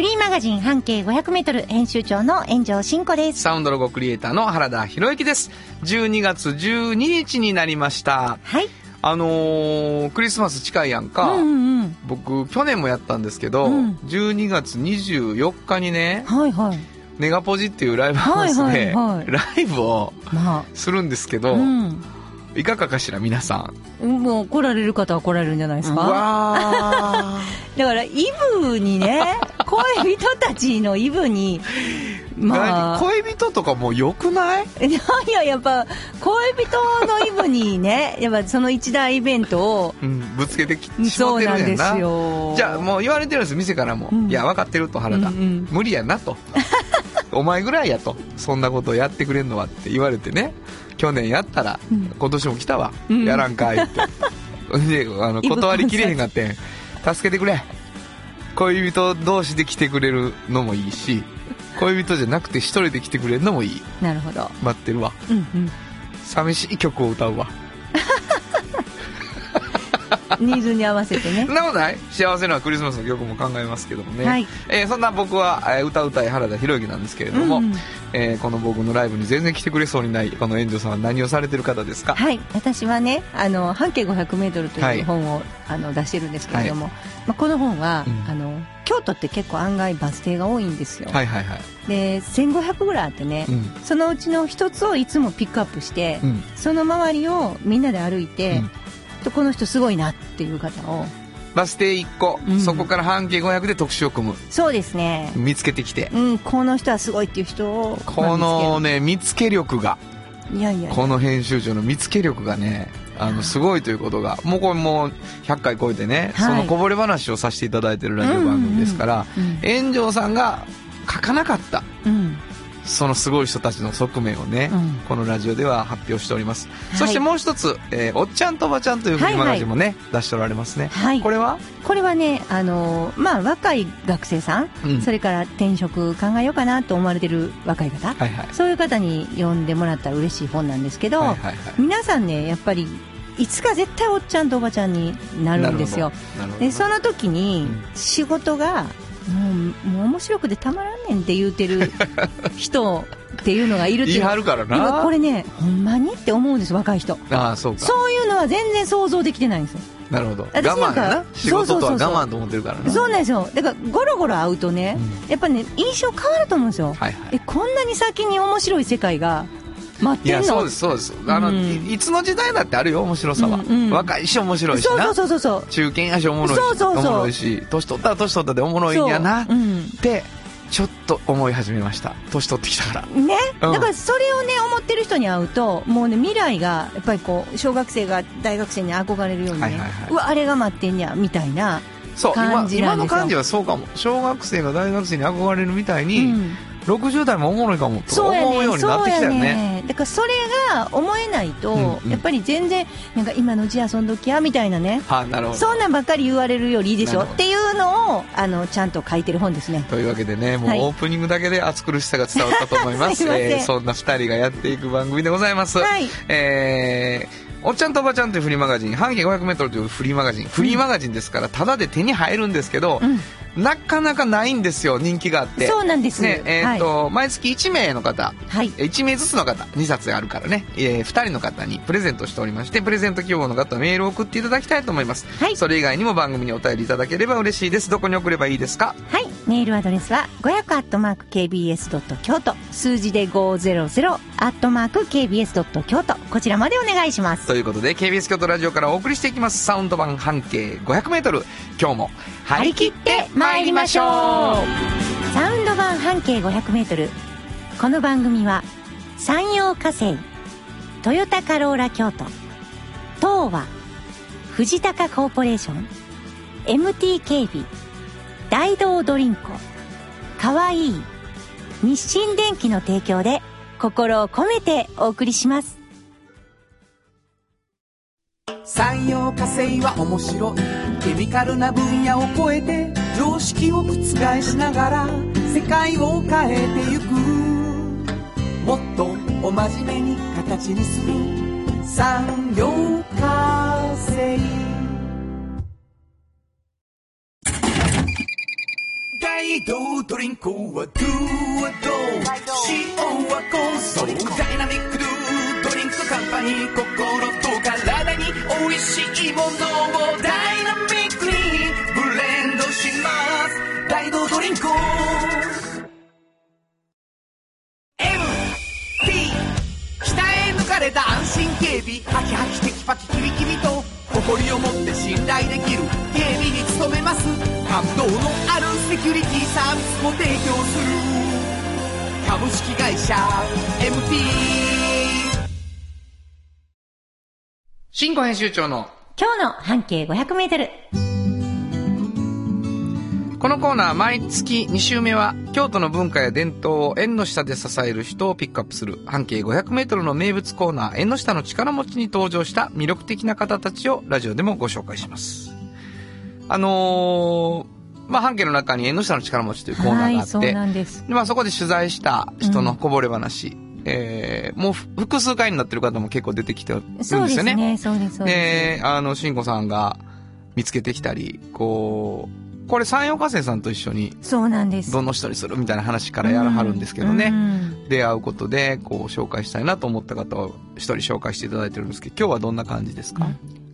フリーマガジン半径500メートル編集長の炎上真子です。サウンドロゴクリエイターの原田博之です。12月12日になりました。はい。あのー、クリスマス近いやんか。うんうん。僕、去年もやったんですけど、うん12月24日にね、はいはい。ネガポジっていうライブハウスで、はいはいはいライブをまするんですけあ。ど、うん。いかがかしら、皆さん？もう来られる方は来られるんじゃないですうかわ だから、イブにね、恋人たちのイブに、ー、ま何？あ、恋人とかもう良くない？いやいや、やっぱ、恋人のイブにね、やっぱその一大イベントを、うん、ぶつけてきしまってるんやんな。すよ。じゃあもう言われてるんです、店からも。うんいや、分かってると、原田。うんうん無理やなと。お前ぐらいやと。そんなことやってくれんのはって言われてね。去年やったら、うん今年も来たわ。うんやらんかいって。で、あの、断りきれへんかってん。助けてくれ。恋人同士で来てくれるのもいいし、恋人じゃなくて一人で来てくれるのもいい。なるほど。待ってるわ。うんうん。寂しい曲を歌うわ。ニーズに合わせてねそん。なことない幸せなクリスマスの曲も考えますけどもね。はいえーそんな僕は、えー歌うたい原田博之なんですけれども、うんうんえーこの僕のライブに全然来てくれそうにないこの炎上さんは何をされてる方ですか？はい、私はね、あの半径500メートルとはいいう本を、あの出してるんですけれども、まあこの本は、うんあの京都って結構案外バス停が多いんですよ。はいはいはい。で、1500ぐらいあってね、うん。そのうちの一つをいつもピックアップして、うん。その周りをみんなで歩いて、うんとこの人すごいなっていう方を、バス停1個、うん。そこから半径500で特集を組む。そうですね。見つけてきて。うん、この人はすごいっていう人を、このね、見つけ力が、いやいやこの編集長の見つけ力がね、あの、すごいということが、もうこれもう100回超えてね、はい。そのこぼれ話をさせていただいてるラジオ番組ですから、うん。炎上さんが書かなかった、うん、そのすごい人たちの側面をね、うんこのラジオでは発表しております。いそしてもう一つ、えーおっちゃんとおばちゃんというフリーマガジンもね、出しておられますね。はいこれは？これはね、あのまあ、若い学生さん、うんそれから転職考えようかなと思われてる若い方、はいはい。そういう方に読んでもらったら嬉しい本なんですけど、はいはいはい。皆さんね、やっぱり、いつか絶対おっちゃんとおばちゃんになるんですよ。で、その時にうん、仕事が、もう、もう面白くてたまらんねんって言うてる 人っていうのがいるっていう言い張るからな。これね、ほんまにって思うんです、若い人。ああ、そうか。そういうのは全然想像できてないんですよ。なるほど。私なんか。仕事とは我慢と思ってるからな。そうなんですよ。だから、ゴロゴロ会うとね、うやっぱね、印象変わると思うんですよ。はいはいえ、こんなに先に面白い世界が待っいや、てんの？そうです、そうです。あの、うんいいつの時代だってあるよ、面白さは。うんうん若いし面白いしな。そうそうそうそうそう。中堅やしおもろいし。そうそうそうおもろいし、年取ったら年取ったでおもろいんやな。そううんって、ちょっと思い始めました。年取ってきたから。ね、うんだからそれをね思ってる人に会うともうね未来がやっぱりこう小学生が大学生に憧れるようにね、はいはいはいうわあれが待ってんやみたいな、そう、今今の感じはそうかも。小学生が大学生に憧れるみたいうに、ん、60代もおもろいかもと思うようねになってきたよね。だからそれが思えないと、うんうん。やっぱり全然なんか今のうち遊んどきやみたいなね。はあ、なるほど。そんなんばっかり言われるよりいいでしょ。っていうのをあのちゃんと書いてる本ですね。というわけでね、もうはい。オープニングだけで暑苦しさが伝わったと思います。すえーそんな二人がやっていく番組でございます。はい。えーおっちゃんとおばちゃんというフリーマガジン、半径 500m というフリーマガジン、フリーマガジンですから、ただで手に入るんですけど、うんなかなかないんですよ、人気があって。そうなんです。ね、えっ、と、は毎月1名の方、はい。1名ずつの方、2冊あるからね、え2人の方にプレゼントしておりまして、プレゼント希望の方はメールを送っていただきたいと思います。はい。それ以外にも番組にお便りいただければ嬉しいです。どこに送ればいいですか？はい。メールアドレスは、500 KBS 京都、数字で500 KBS 京都、こちらまでお願いします。ということで KBS 京都ラジオからお送りしていきます。サウンド版半径 500m 今日も張り切って参りましょうサウンド版半径500メートル。この番組は、山陽火星、トヨタカローラ京都、東和、藤高コーポレーション、MT 警備、大道ドリンコ、かわいい、日清電機の提供で心を込めてお送りします産業化成は面白い。ケミカルな分野を超えて常識を覆しながら世界を変えてゆくもっとお真面目に形にする。産業化成大道ドリンクはドゥはド塩はコンソダイナミックドゥドリンクカンパニー。心と美味しいものをダイナミックにブレンドします。大道ドリンク MT 鍛え抜かれた安心警備ハキハキテキパキキビキビと誇りを持って信頼できる警備に努めます。感動のあるセキュリティサービスも提供する。株式会社 MT 新語編集長の今日の半径500メートル。このコーナー毎月2週目は京都の文化や伝統を縁の下で支える人をピックアップする半径500メートルの名物コーナー縁の下の力持ちに登場した魅力的な方たちをラジオでもご紹介します。あのー、まあ、半径の中に縁の下の力持ちというコーナーがあはい、って、そうなんです。でまあ、そこで取材した人のこぼれ話、えー、もうふ複数回になってる方も結構出てきてるんですそうよね。ですね、そうです、そうです。で、あの、しんこさんが見つけてきたり、こう、これ山陽火星さんと一緒にそうなんです。どの人にするみたいな話からやらはるんですけどね、うん出会うことで、こう、紹介したいなと思った方を一人紹介していただいてるんですけど、今日はどんな感じですか、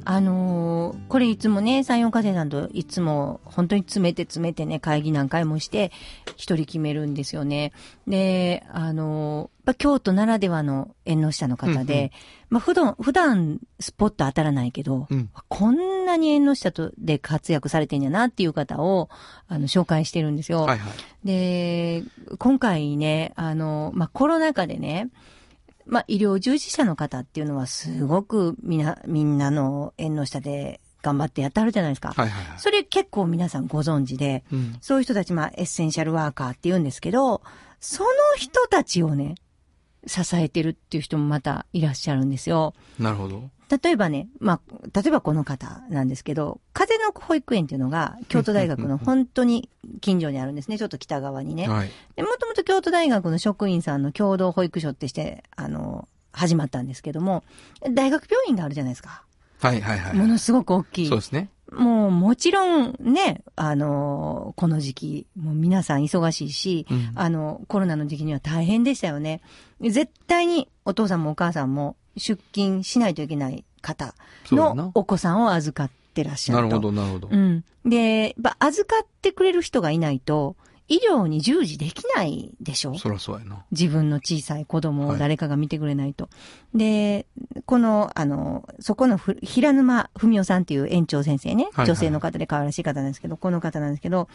あのーこれいつもね、山陽火星さんといつも本当に詰めて詰めてね、会議何回もして、一人決めるんですよね。で、あのー京都ならではの縁の下の方で、うんうんまあ普段、普段スポット当たらないけど、うんこんなに縁の下とで活躍されてんやなっていう方を、あの、紹介してるんですよ。はいはい。で、今回ね、あの、まあ、コロナ禍でね、まあ、医療従事者の方っていうのはすごくみな、みんなの縁の下で頑張ってやってはるじゃないですか。はいはいはい。それ結構皆さんご存知で、うん。そういう人たち、まあ、エッセンシャルワーカーって言うんですけど、その人たちをね、支えてるっていう人もまたいらっしゃるんですよ。なるほど。例えばね、まあ、例えばこの方なんですけど、風の保育園っていうのが京都大学の本当に近所にあるんですね。ちょっと北側にね。はい。で、もともと京都大学の職員さんの共同保育所ってして、あの、始まったんですけども、大学病院があるじゃないですか。はいはいはい。ものすごく大きい。そうですね。もうもちろんね、あの、この時期、もう皆さん忙しいし、うんあの、コロナの時期には大変でしたよね。絶対にお父さんもお母さんも出勤しないといけない方のお子さんを預かってらっしゃると。なるほど、なるほど。うん。で、やっぱ預かってくれる人がいないと、医療に従事できないでしょそらそうやな。自分の小さい子供はいを誰かが見てくれないと。で、この、あの、そこのふ平沼文夫さんっていう園長先生ね、はいはい女性の方で可愛らしい方なんですけど、この方なんですけど、やっ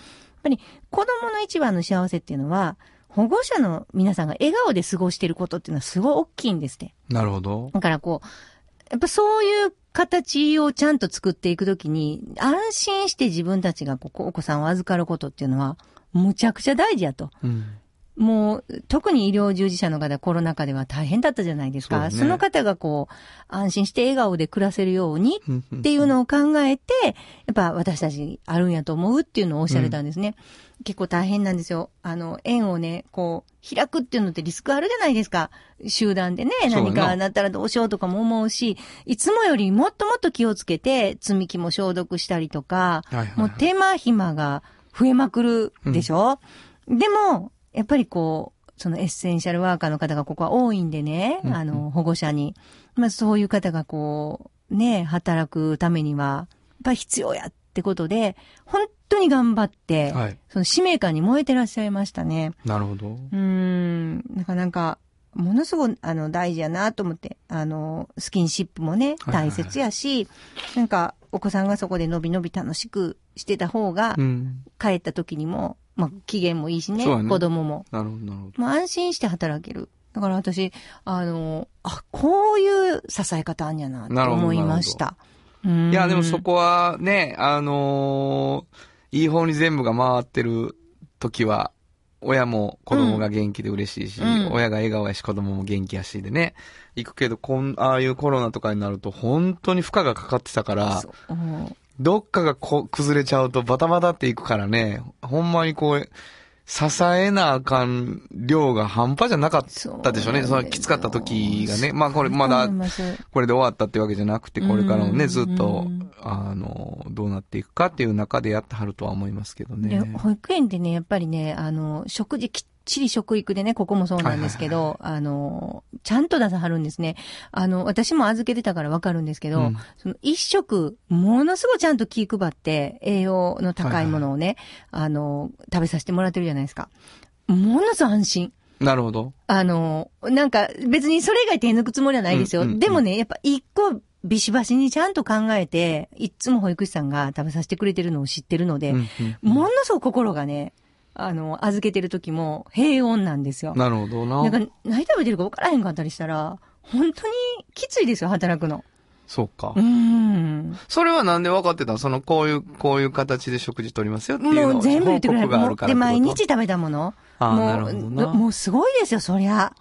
ぱり子供の一番の幸せっていうのは、保護者の皆さんが笑顔で過ごしていることっていうのはすごい大きいんですって。なるほど。だからこう、やっぱそういう形をちゃんと作っていくときに、安心して自分たちがここお子さんを預かることっていうのは、むちゃくちゃ大事やと。うん。もう、特に医療従事者の方、コロナ禍では大変だったじゃないですか。そねその方がこう、安心して笑顔で暮らせるようにっっていうのを考えて、やっぱ私たちあるんやと思うっていうのをおっしゃれたんですね。結構大変なんですよ。あの、縁をね、こう、開くっていうのってリスクあるじゃないですか。集団でね、何かなったらどうしようとかも思うし、いつもよりもっともっと気をつけて、積み木も消毒したりとか、はいはいはいもう手間暇が増えまくるでしょ、でも、やっぱりこう、そのエッセンシャルワーカーの方がここは多いんでね、うんあの、保護者に。まあそういう方がこう、ね、働くためには、やっぱり必要やってことで、本当に頑張って、はい。その使命感に燃えてらっしゃいましたね。なるほど。うーん。なんかなんか、ものすごい、あの、大事やなと思って、あの、スキンシップもね、はいはい大切やし、なんか、お子さんがそこでのびのび楽しくしてた方がう、ん。帰った時にも、まあ、機嫌もいいしね、ね子供も。なるほど、なるほど。もう安心して働ける。だから私、あの、あ、こういう支え方あんやな、と思いました。いいや、でもそこはね、あのーいい方に全部が回ってる時は、親も子供が元気で嬉しいし、うん親が笑顔やし子供も元気やしでね、行くけど、こん、ああいうコロナとかになると本当に負荷がかかってたから、そううんどっかがこ崩れちゃうとバタバタっていくからね、ほんまにこう、支えなあかん量が半端じゃなかったでしょうね。そのきつかった時がね。まあこれまだこれで終わったってわけじゃなくて、これからもね、うんずっとうん、あの、どうなっていくかっていう中でやってはるとは思いますけどでね。保育園でね、やっぱりね、あの、食事きっちり食育でね、ここもそうなんですけど、あの、ちゃんと出さはるんですね。あの、私も預けてたからわかるんですけど、うんその一食、ものすごいちゃんと気配って、栄養の高いものをね、あの、食べさせてもらってるじゃないですか。ものすごい安心。なるほど。あの、なんか別にそれ以外手抜くつもりはないですよ。うんうんうんでもね、やっぱ一個ビシバシにちゃんと考えて、いっつも保育士さんが食べさせてくれてるのを知ってるので、うんうんものすごく心がね、あの、預けてる時も平穏なんですよ。なるほどな。なんか何食べてるか分からへんかったりしたら、本当にきついですよ、働くの。そうかう。ーん。それはなんで分かってたの？その、こういう、こういう形で食事取りますよっていうのをもう全部言ってくれる。で、毎日食べたもの。あーもうなるほどなもうすごいですよ、そりゃ。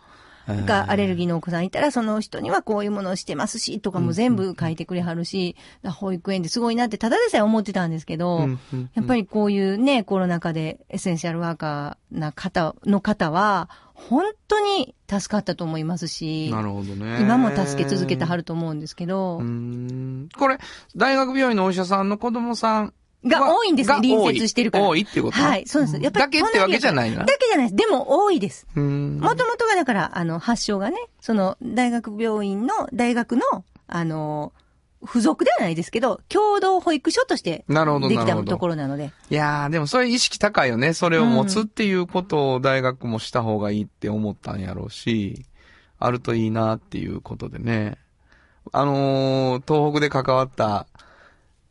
がアレルギーのお子さんいたら、その人にはこういうものをしてますし、とかも全部書いてくれはるし、だ保育園ですごいなって、ただでさえ思ってたんですけど、やっぱりこういうね、コロナ禍でエッセンシャルワーカーな方の方は、本当に助かったと思いますし、なるほどね。今も助け続けてはると思うんですけど、これ、大学病院のお医者さんの子供さんが多いんですね、隣接してるから。多いってこと？はい、そうです。やっぱりだけってわけじゃないなだけじゃないです。でも多いです。もともとがだから、あの、発症がね、その、大学病院の、大学の、あの、付属ではないですけど、共同保育所として、なるほどできたところなので。いやー、でもそれ意識高いよね。それを持つっていうことを大学もした方がいいって思ったんやろうし、あるといいなっていうことでね。あのー東北で関わった、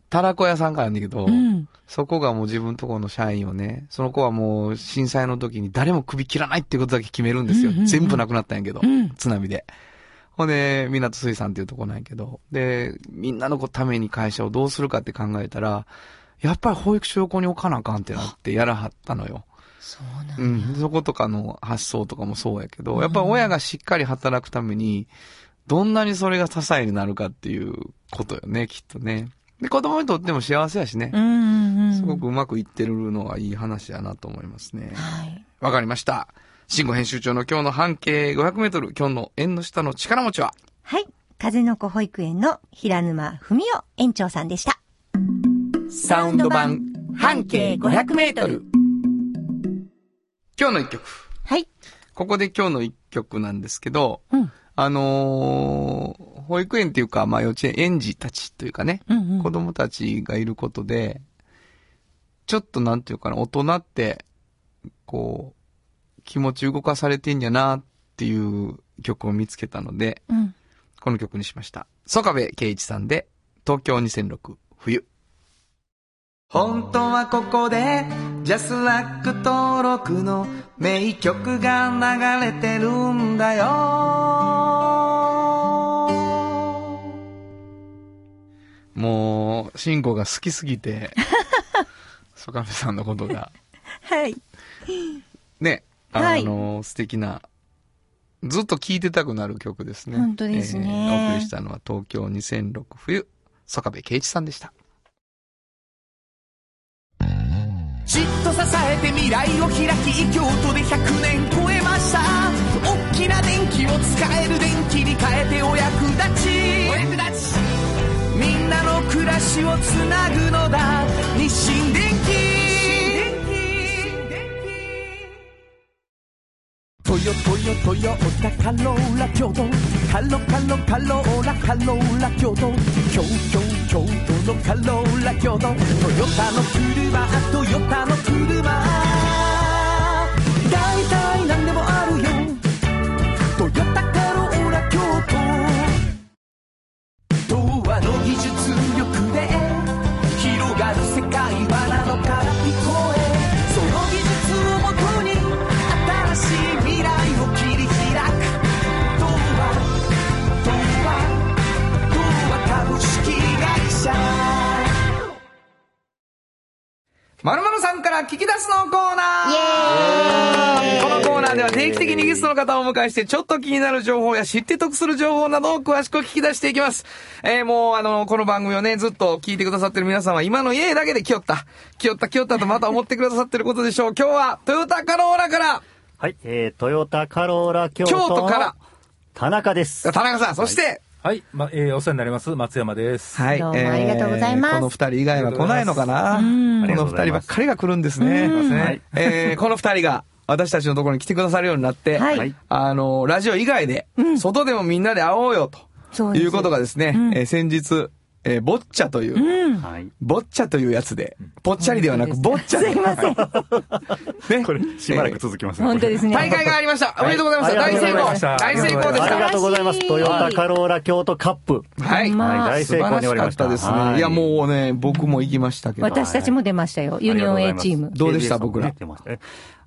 たらこ屋さんがあるんだけど、うん。そこがもう自分とこの社員をね、その子はもう震災の時に誰も首切らないっていうことだけ決めるんですよ。うんうんうん全部なくなったんやけど、うん津波で。ほんで、港水産っていうとこなんやけど、で、みんなのために会社をどうするかって考えたら、やっぱり保育所横に置かなあかんってなってやらはったのよ。そうなんうん。そことかの発想とかもそうやけど、やっぱり親がしっかり働くために、どんなにそれが支えになるかっていうことよね、きっとね。で、子供にとっても幸せやしね。うんうんうん。すごくうまくいってるのはいい話やなと思いますね。はい。わかりました。慎吾編集長の今日の半径500メートル、今日の縁の下の力持ちは、はい。風の子保育園の平沼文夫園長さんでした。サウンド版半径500メートル。今日の一曲。はい。ここで今日の一曲なんですけど、うん。あのー保育園っていうか、まあ幼稚園園児たちというかね、うんうん。子供たちがいることで、ちょっとなんていうかな、大人って、こう、気持ち動かされてんやなっていう曲を見つけたので、うん。この曲にしました。曽我部圭一さんで、東京2006冬。本当はここで、ジャスラック登録の名曲が流れてるんだよ。もう、慎吾が好きすぎて、曽我部さんのことが。はい。ね、あはいの、素敵な、ずっと聴いてたくなる曲ですね。本当ですねえーお送りしたのは東京2006冬、曽我部圭一さんでした。じっと支えて未来を開き京都で100年超えました大きな電気を使える電気に変えてお役立ちお役立ちみんなの暮らしをつなぐのだ。日清電気トヨトヨトヨタカローラ京都。カロカロカローラカローラ京都。京京京都のカローラ京都。トヨタの車トヨタの車。まるまるさんから聞き出すのコーナーこのコーナーでは定期的にゲストの方をお迎えして、ちょっと気になる情報や知って得する情報などを詳しく聞き出していきます。えー、もう、あの、この番組をね、ずっと聞いてくださってる皆さんは、今の家だけで来よった。来よった、来よったとまた思ってくださってることでしょう。今日は、トヨタカローラから、はい、えー、トヨタカローラ京都京都から田中です。田中さん、そして、はい、ま、えー、お世話になります、松山です。はい。どうもありがとうございます。この二人以外は来ないのかな？こん。の二人ばっかりが来るんですね。はい。えーこの二人が私たちのところに来てくださるようになって、はい。あの、ラジオ以外で、外でもみんなで会おうよと。いうことがですね、うん。えー先日、えーボッチャという、はい。ボッチャというやつで、ぽっちゃりではなく、ボッチャで。すいません。ね。これ、しばらく続きますね。本当ですね。大会がありました。おめでとうございました。はい大成功。大成功でしありがた。とうございます。トヨタカローラ京都カップ。はい。大成功に終わりまし。たたですね。はいいや、もうね、僕も行きましたけど。私たちも出ましたよ。ユニオン A チーム。どうでした僕ら？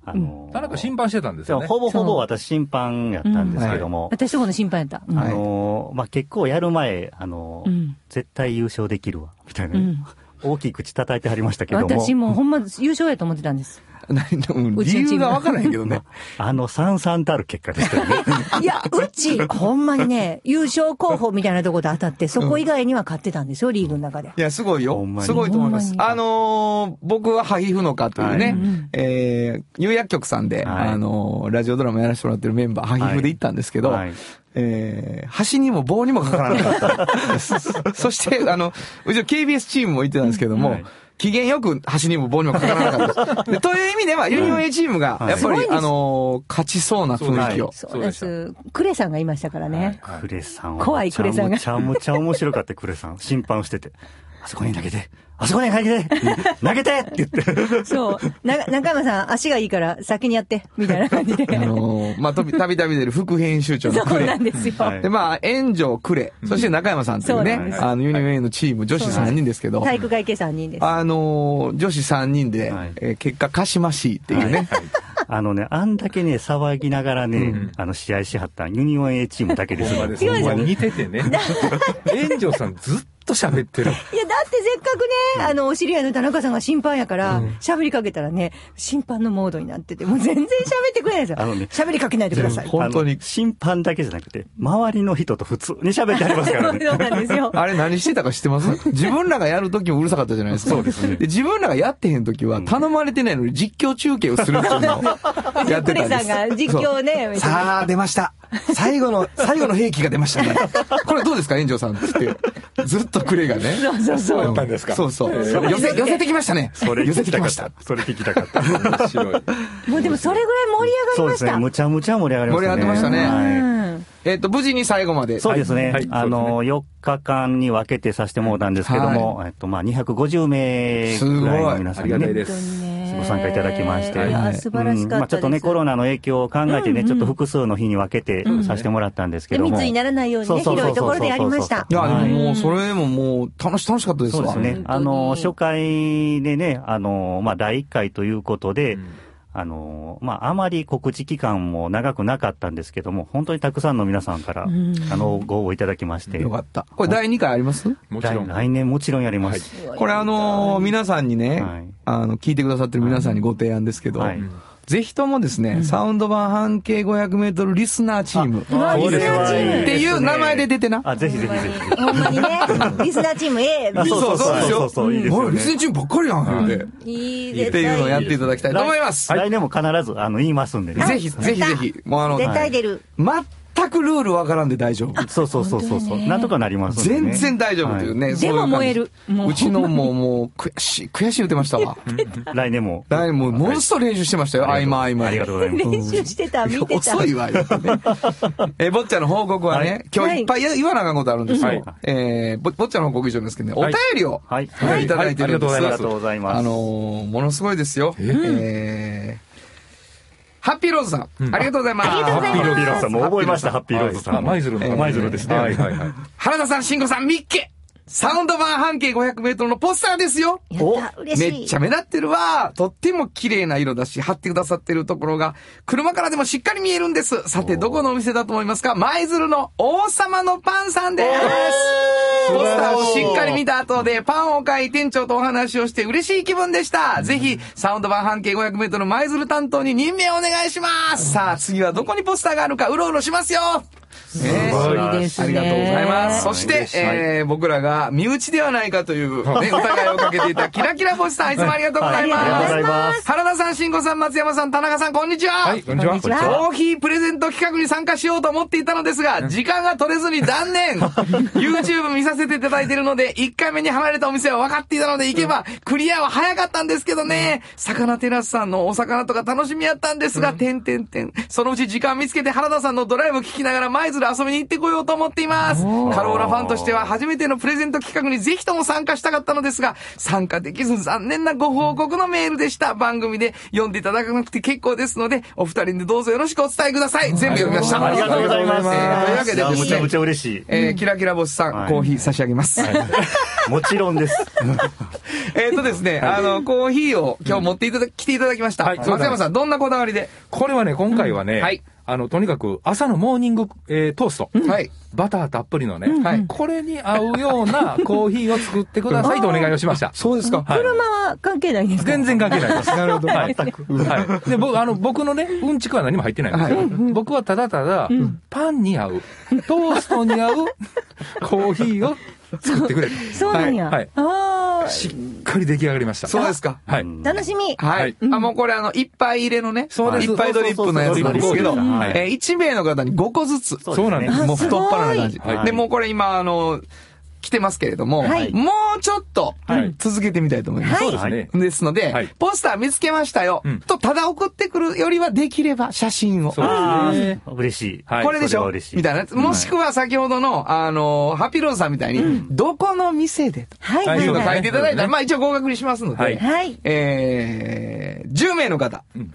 あのー田中審判してたんですよね。ほぼほぼ私審判やったんですけども、私とこの審判やった。うんあのーまあ、結構やる前、あのーうん絶対優勝できるわ、みたいな、うん 大きい口叩いてはりましたけども。私もほんま優勝やと思ってたんです。理由がわからへんけどね。あの、三々たる結果でしたよね。いや、うち、ほんまにね、優勝候補みたいなとこで当たって、そこ以外には勝ってたんですよ、リーグの中で。いや、すごいよ。すごいと思います。あのー僕は萩ふのかというね、はい。えー、有薬局さんで、はい。あのーラジオドラマやらせてもらってるメンバー、萩ふで行ったんですけど、はい。えー、端にも棒にもかからなかった。そして、あの、うちの KBS チームも行ってたんですけども、はい機嫌よく端にも棒にもかからなかったです。で という意味では、ユニオン A チームが、はいやっぱり、あのー勝ちそうな雰囲気を。そうです。クレさんがいましたからね。クレさんは怖いクレさんがむちゃむちゃ面白かった、クレさん。審判をしてて。あそこに投げて、あそこに投げて、投げてって言って。そう。な、中山さん、足がいいから先にやって、みたいな感じで。あのーまあ、たびたびたび出る副編集長のクレそうなん。ですよ。はいで、まあ、炎上クレ、そして中山さんというねそうなんで、すあの、ユニオン A のチーム、女子3人ですけど、体育会系3人です。あのー女子3人で、はいえー結果、鹿島市っていうね、あのね、あんだけね、騒ぎながらね、あの、試合しはったユニオン A チームだけです。違う似ててね。炎上さんずっと喋ってる。いや、だってせっかくね、あの、お知り合いの田中さんが審判やから、喋りかけたらね、審判のモードになってて、もう全然喋ってくれないですよ。あのね喋りかけないでください。本当に審判だけじゃなくて、周りの人と普通に喋ってありますからね。そうなんですよ。あれ何してたか知ってます？自分らがやるときもうるさかったじゃないですか。そうですね。で、自分らがやってへんときは頼まれてないのに実況中継をするっていうのを やってたんです。が実況ね、さあ、出ました。最後の、最後の兵器が出ましたね。これどうですか、炎上さんって言って。ずっとクレがね。そうそうそう。やったんですかそうそう。寄せ、寄せてきましたね。それ寄せてきましたた。。それ聞きたかった。面白い。もうでもそれぐらい盛り上がりました。そうですね。むちゃむちゃ盛り上がりましたね。盛り上がってましたねえっと、無事に最後まで。そうですね。はいあの、4日間に分けてさせてもらったんですけども、えっと、まあ、250名ぐらいの皆さんにねありがたいで、本当にねご参加いただきまして、はい素晴らしかったです。うんまあ、ちょっとね、コロナの影響を考えてね、うんうんちょっと複数の日に分けてさせてもらったんですけども。密にならないようにね、そうそうそうそう広いところでやりました。い。や、ではいももう、それでももう、楽し、楽しかったですわ。そうですね。あの、初回でね、あの、まあ、第1回ということで、あの、まあ、あまり告知期間も長くなかったんですけども、本当にたくさんの皆さんから、ん。あの、ご応募いただきまして、よかった。これ第2回あります？もちろん。来来年もちろんやります。これあのー皆さんにね、はい。あの、聞いてくださってる皆さんにご提案ですけど、はいぜひともですね、サウンド版半径500メートルリスナーチーム。あこれはいいですね。っていう名前で出てな。あ、ぜひぜひぜひ。ほんまにね、リスナーチーム A、あそうそうそう。そうそういいですよね。おリスナーチームばっかりやん、言うて。いいっ絶対ていうのをやっていただきたいと思います。来年も必ず、あの、言いますんでね。ぜひ、ぜひぜひ、もうあの、絶対出る。全くルールわからんで大丈夫。そうそうそうそうそう。なんとかなりますね全然大丈夫というね。はそういう感じでも燃えるもううちのもう、もう、悔しい、悔しい言ってましたわ。来年も。だいもう、モンスト練習してましたよ、合間合間でありがとうございます。練習してた、見てた。遅いわ、言うてね。えー、坊ちゃんの報告はね、はい今日いっぱい言わなあかんことあるんですよ。はいえー、ぼ坊ちゃんの報告以上ですけどね、おはい便りを、はいい、ただいてるんです、はいありがとうございますありがとうございます。あのーものすごいですよ。えー、ハッピーローズさん、ありがとうございます。ハッピーローズさん。もう覚えました、ハッピーローズさん。舞鶴のえー舞鶴ですね。はいはいはい。原田さん、慎吾さん、ミッケサウンド版半径500メートルのポスターですよやった、嬉しい。めっちゃ目立ってるわ。とっても綺麗な色だし、貼ってくださってるところが、車からでもしっかり見えるんです。さて、どこのお店だと思いますか？舞鶴の王様のパンさんです。ポスターをしっかり見た後で、パンを買い、店長とお話をして嬉しい気分でした。ぜひ、サウンド版半径500メートル舞鶴担当に任命お願いします。さあ、次はどこにポスターがあるか、うろうろしますよ。ねすごいですね。ありがとうございます。そして、えー、僕らが身内ではないかという、ね、疑いをかけていたキラキラ星さん、いつもありがとうございます。ありがとうございます。原田さん、慎吾さん、松山さん、田中さん、こんにちは。はい、こんにちは。こんにちはコーヒープレゼント企画に参加しようと思っていたのですが、時間が取れずに断念 !YouTube 見させていただいているので、1回目に離れたお店は分かっていたので行けば、クリアは早かったんですけどね、魚テラスさんのお魚とか楽しみやったんですが、てんてんてん。そのうち時間見つけて原田さんのドライブ聞きながら舞鶴遊びに行ってこようと思っています。カローラファンとしては初めてのプレゼント企画にぜひとも参加したかったのですが、参加できず残念なご報告のメールでした。番組で読んでいただかなくて結構ですので、お二人でどうぞよろしくお伝えください。全部読みました。ありがとうございます。えーというわけでですねむちゃむちゃ嬉しい。えーキラキラボスさん、はいコーヒー差し上げます。もちろんです。えっとですね、あの、コーヒーを今日持っていただ、来ていただきました。はい松山さん、どんなこだわりで？これはね、今回はね、はいあの、とにかく朝のモーニング、えートースト。はい。バターたっぷりのね、はいこれに合うような コーヒーを作ってくださいとお願いをしました。そうですか。はい車は関係ないんですか？全然関係ないです。なるほど。はい。はい。で、僕、あの、僕のね、うんちくは何も入ってないんですよ。僕はただただ、パンに合う、トーストに合う コーヒーを 作ってくれと。そうなんや。はいあしっかり出来上がりました。そうですか。はい。あ、楽しみ。はい。はいあ、もうこれあの、一杯入れのね、そうです一杯ドリップのやつなんですけど、えー、1名の方に5個ずつ。そうなんです。もう太っ腹な感じ。はいで、もうこれ今、あの、来てますけれども、はい。もうちょっとはい。続けてみたいと思います。そうですね。ですので、はい。ポスター見つけましたよ、うん。と、ただ送ってくるよりはできれば写真を。そうですね。嬉しい。はい。これでしょ？みたいな。もしくは先ほどの、あの、ハッピーローズさんみたいに、どこの店で？はい。とはいいうのを書いていただいた。ら、はい。まあ一応合格にしますので、はい。はい。えー、10名の方、うん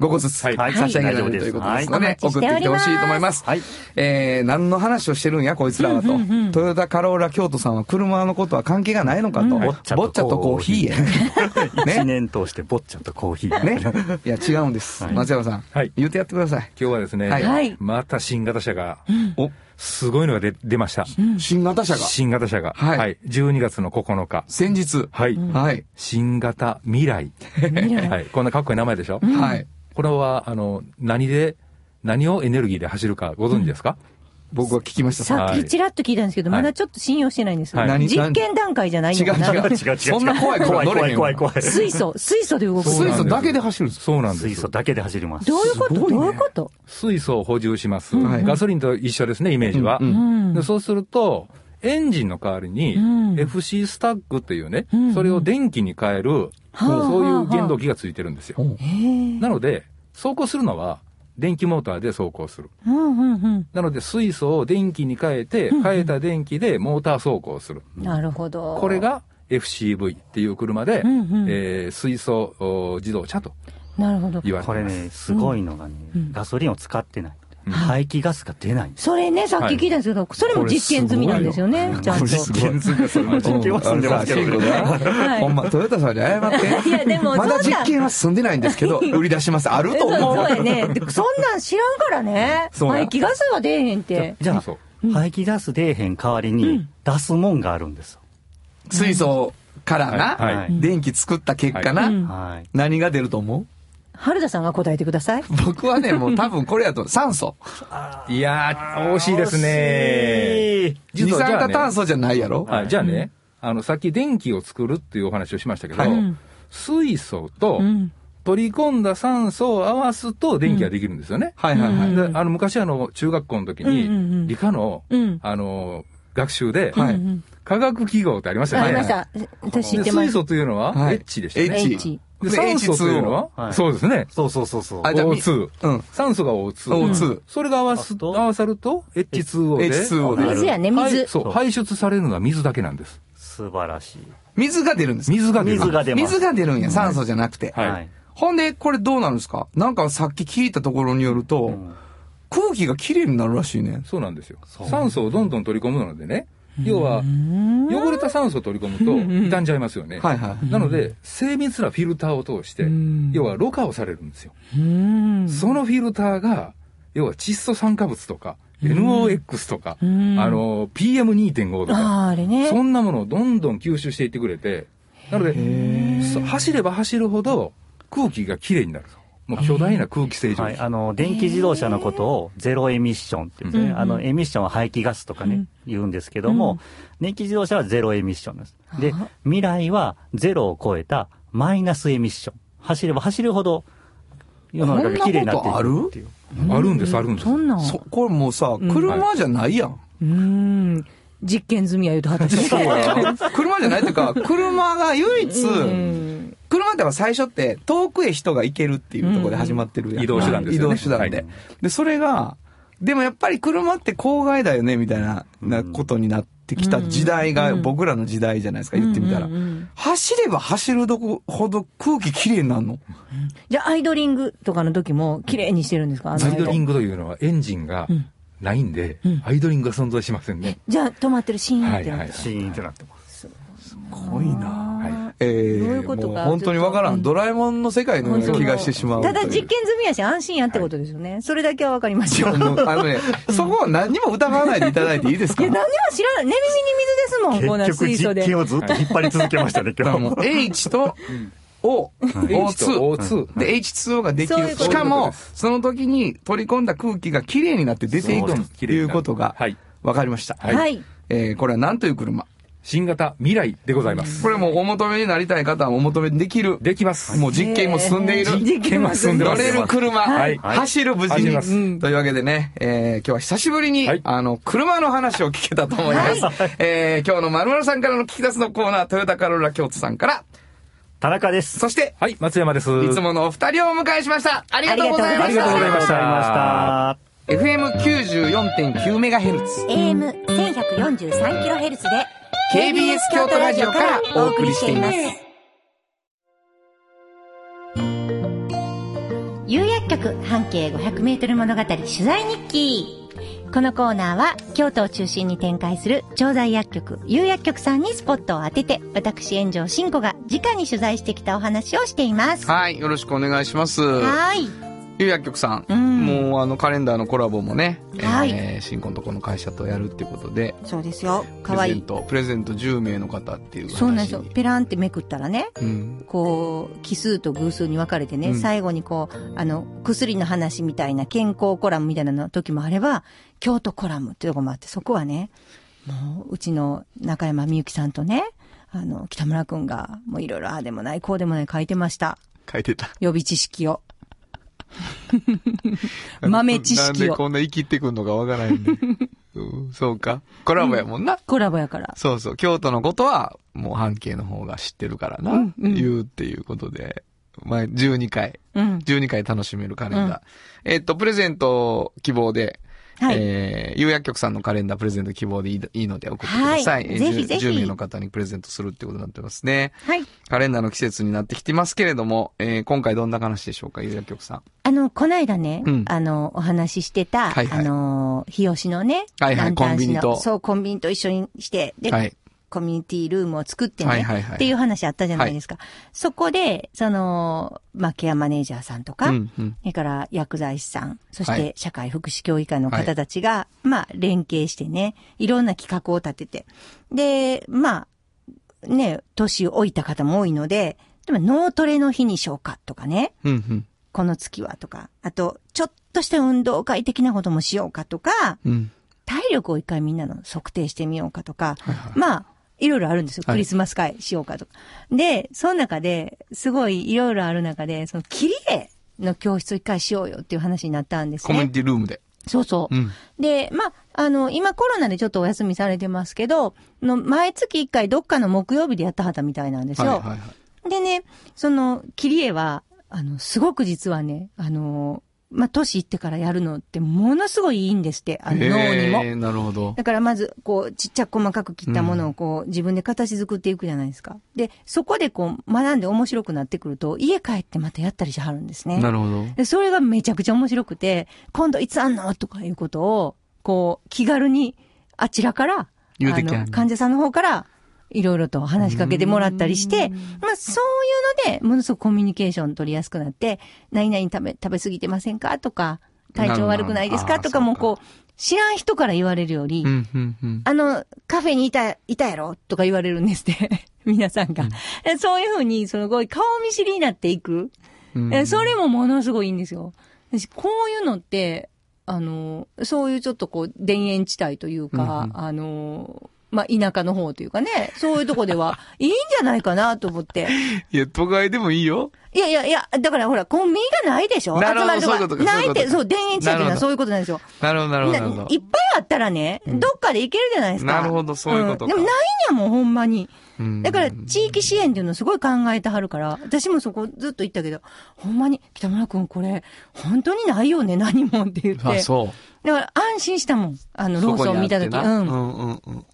5個ずつ、はい差し上げられるはいということですのはいで、送ってきてほしいと思います。はいえー、何の話をしてるんや、こいつらはと。トヨタカローラ京都さんは車のことは関係がないのかと。ボッチャとボッチャとコーヒー一や。ね。年通してボッチャとコーヒー。ね。いや、違うんです。はい松山さん。はい言ってやってください。今日はですね、はいはいまた新型車が、お、すごいのが出出ました。新型車が？新型車が、はい12月の9日。先日。はい。はい。新型未来。はい。こんなかっこいい名前でしょ、はい。これは、あの、何で、何をエネルギーで走るかご存知ですか、僕は聞きました。さっきちらっと聞いたんですけど、はいまだちょっと信用してないんです。はい何？実験段階じゃないのかな。違う違う違う違う。そんな怖い車怖い乗れへんわ怖い怖い怖い。水素、水素で動く。水素だけで走るんですそうなんです。水素だけで走ります。どういうこと？ねどういうこと？水素を補充します、はいガソリンと一緒ですね、イメージは。うんうんでそうすると、エンジンの代わりに、うん FC スタックっていうね、うんそれを電気に変える、はあそういう原動機がついてるんですよ。なので、走行するのは、電気モーターで走行する。うんうんうん。なので、水素を電気に変えて、変えた電気でモーター走行する。なるほど。これが FCV っていう車で、うんうんえー水素お自動車となるほど。言われています。これね、すごいのがね、うんガソリンを使ってない。うん排気ガスが出ない。それね、さっき聞いたんですけど、それも実験済みなんですよね、ちゃんと。実験済みだそれは実験は済んでますけどねはいほんま、トヨタさんに謝って。いや、でも、まだ実験は進んでないんですけど、売り出します。あると思う。そうやね。でそんなん知らんからね。排気ガスは出えへんって。じゃあそ、排気ガス出えへん代わりに出すもんがあるんですよ。水素からな、はいはい電気作った結果な、うんはい。何が出ると思う？春田さんが答えてください。僕はね、もう多分これやと酸素。いやー、惜しいですね。二酸化炭素じゃないやろはい、じゃあね、あの、さっき電気を作るっていうお話をしましたけど、はいうん水素とうん。取り込んだ酸素を合わすと電気ができるんですよね。はいはいはい。であの、昔あの、中学校の時うんうんうんに、理科の、うん。あの、学習で、はいうんうん化学記号ってありましたよね。ありました。私知でってます。水素というのははい H でしたね。H。でで酸素というのは、は？いそうですね。そうそうそうそう。あじゃあみ O2。うん。酸素が O2。O2 それが合わす、合わさると？H2O で？H2O で水やね、水。はいそう、排出されるのは水だけなんです。素晴らしい。水が出るんです。水が出る。水が出ます。水が出るんや、酸素じゃなくて。はいはい。ほんで、これどうなるんですか？なんかさっき聞いたところによると、うん空気がきれいになるらしいね。そうなんですよ。酸素をどんどん取り込むのでね、要は、汚れた酸素を取り込むと傷んじゃいますよね。はいはい。なので、精密なフィルターを通してん、要はろ過をされるんですよ。うん。そのフィルターが、要は窒素酸化物とか、NOx とか、あんの、PM2.5 とあか、ね。そんなものをどんどん吸収していってくれて、なので、そ走れば走るほど空気がきれいになる。もう巨大な空気清浄機。はい、あの電気自動車のことをゼロエミッションって言うんですね、あのエミッションは排気ガスとかね、言うんですけども、電気自動車はゼロエミッションです。で、未来はゼロを超えたマイナスエミッション。走れば走るほど世の中が綺麗になっていくっていう。ある？んです、あるんです。そんなん。そ、これもうさ、車じゃないやん。うーん。実験済みや言うと車じゃないっていうか、車が唯一、うん車っては最初って遠くへ人が行けるっていうところで始まってるやん。移動手段ですよね。移動手段で。はい。で、それが、でもやっぱり車って公害だよね、みたいな、なことになってきた時代が僕らの時代じゃないですか、言ってみたら。うんうんうん。走れば走るどこほど空気きれいになるの？じゃあ、アイドリングとかの時も綺麗にしてるんですか？アイドリングというのはエンジンがないんで、アイドリングが存在しませんね。じゃあ、止まってるシーンってなはいはい。シーンってなってます。すごいなはえどういうことか本当にわから。ん。ドラえもんの世界のような気がしてしまう。ただ実験済みやし安心やってことですよね。それだけはわかりましいた。あのね、そこは何にも疑わないでいただいていいですか？何にも知らない。寝耳に水ですもん、こんな結局水素で。実験をずっと引っ張り続けましたね、今日も。H と O、H と O2。O2 で、H2O ができる。しかもその時に取り込んだ空気がきれいになって出ていくということがはい分かりました。はいはい。えーこれは何という車？新型未来でございます。これもうお求めになりたい方はお求めできる。できます。もう実験も進んでいる。実験も進んでます乗れる車。はい走る無事に。走りますうんというわけでね、えー今日は久しぶりに、はいあの、車の話を聞けたと思います。えー今日の〇〇さんからの聞き出すのコーナー、トヨタカローラ京都さんから、田中です。そして、はい、松山です。いつものお二人をお迎えしました。ありがとうございました。ありがとうございましたありがとうございました。FM94.9MHz。AM1143kHz で KBS 京都ラジオからお送りしています。有薬局半径500メートル物語取材日記。このコーナーは京都を中心に展開する調剤薬局、有薬局さんにスポットを当てて、私炎上真子が直に取材してきたお話をしています。はい、よろしくお願いします。はい。有薬局さん、うんもうあのカレンダーのコラボもね、はいえー新婚とこの会社とやるっていうことで、そうですよ。プかわいい。レゼント、プレゼント10名の方っていう。そうなんですよ。ペランってめくったらね、うん。こう、奇数と偶数に分かれてね、うん最後にこう、あの、薬の話みたいな健康コラムみたいなの時もあれば、京都コラムっていうとこもあって、そこはね、もう、うちの中山みゆきさんとね、あの、北村くんが、もういろいろああでもない、こうでもない書いてました。書いてた。予備知識を。豆知識を。なんでこんな生きってくんのかわからないんで。うんそうか。コラボやもんな。コラボやから。そうそう。京都のことは、もう半径の方が知ってるからな。うんうん言うっていうことで。まあ、12回。うん。12回楽しめるカレンダー。うんえっと、プレゼント希望で、はい。えー、有薬局さんのカレンダープレゼント希望でいいいいので送ってください。はいえーぜひぜひ 10, 10名の方にプレゼントするってことになってますね。はい。カレンダーの季節になってきてますけれども、えー、今回どんな話でしょうか、有薬局さん。あの、こないだね、うんあの、お話ししてた、はいはいあの、日吉のね、はいはいコンビニとそう、コンビニと一緒にして、で、はい。コミュニティルームを作ってね、はいはいはいっていう話あったじゃないですか。そこで、その、まあ、ケアマネージャーさんとか、うん、うん。それから薬剤師さん、そしはいて社会福祉協議会の方たちが、まあ、連携してね、いろんな企画を立てて。で、まあ、ね、年を置いた方も多いので、でも脳トレの日にしようかとかね、うん、うん。この月はとか、あと、ちょっとした運動会的なこともしようかとか、うん。体力を一回みんなの測定してみようかとか、まあ、いろいろあるんですよ。はいクリスマス会しようかとか。で、その中で、すごいいろいろある中で、その、切り絵の教室を一回しようよっていう話になったんですコミュニね。ティルームで。そうそう。うん。で、まあ、あの、今コロナでちょっとお休みされてますけど、の毎月一回どっかの木曜日でやったはったみたいなんですよ。はい、はい、はい。でね、その、切り絵は、あの、すごく実はね、あの、まあ、年いってからやるのってものすごいいいんですって、あの、脳にも。えー、なるほど。だからまず、こう、ちっちゃく細かく切ったものをこう、自分で形作っていくじゃないですか。で、そこでこう、学んで面白くなってくると、家帰ってまたやったりしはるんですね。なるほど。で、それがめちゃくちゃ面白くて、今度いつあんの？とかいうことを、こう、気軽に、あちらから、あの、患者さんの方から、いろいろと話しかけてもらったりして、まあそういうので、ものすごくコミュニケーション取りやすくなって、何々食べ、食べ過ぎてませんか？とか、体調悪くないですか？とかもこう、知らん人から言われるより、うん、うん、うん。あの、カフェにいた、いたやろ？とか言われるんですって。皆さんが。そういうふうに、すごい顔見知りになっていく。うんえそれもものすごいいいんですよ。私こういうのって、あの、そういうちょっとこう、田園地帯というか、うんうんあの、まあ、田舎の方というかね、そういうとこでは、いいんじゃないかなと思って。いや、都会でもいいよ。いやいやいや、だからほら、コンビニがないでしょ？なるほど集まるとこそういうことかないって、そそうう、田園地帯っていうのなるほどはそういうことなんですよ。なるほど、なるほど、なるほど。ないっぱいあったらね、どっかで行けるじゃないですか。なるほどそういうことかんでもないんやもん、ほんまに。うんだから、地域支援っていうのをすごい考えてはるから、私もそこずっと言ったけど、ほんまに、北村くんこれ、本当にないよね、何もって言って。あ、そう。だから安心したもん。あの、ローソン見たとき。そこにあってなうん。うん、うん、うんうん。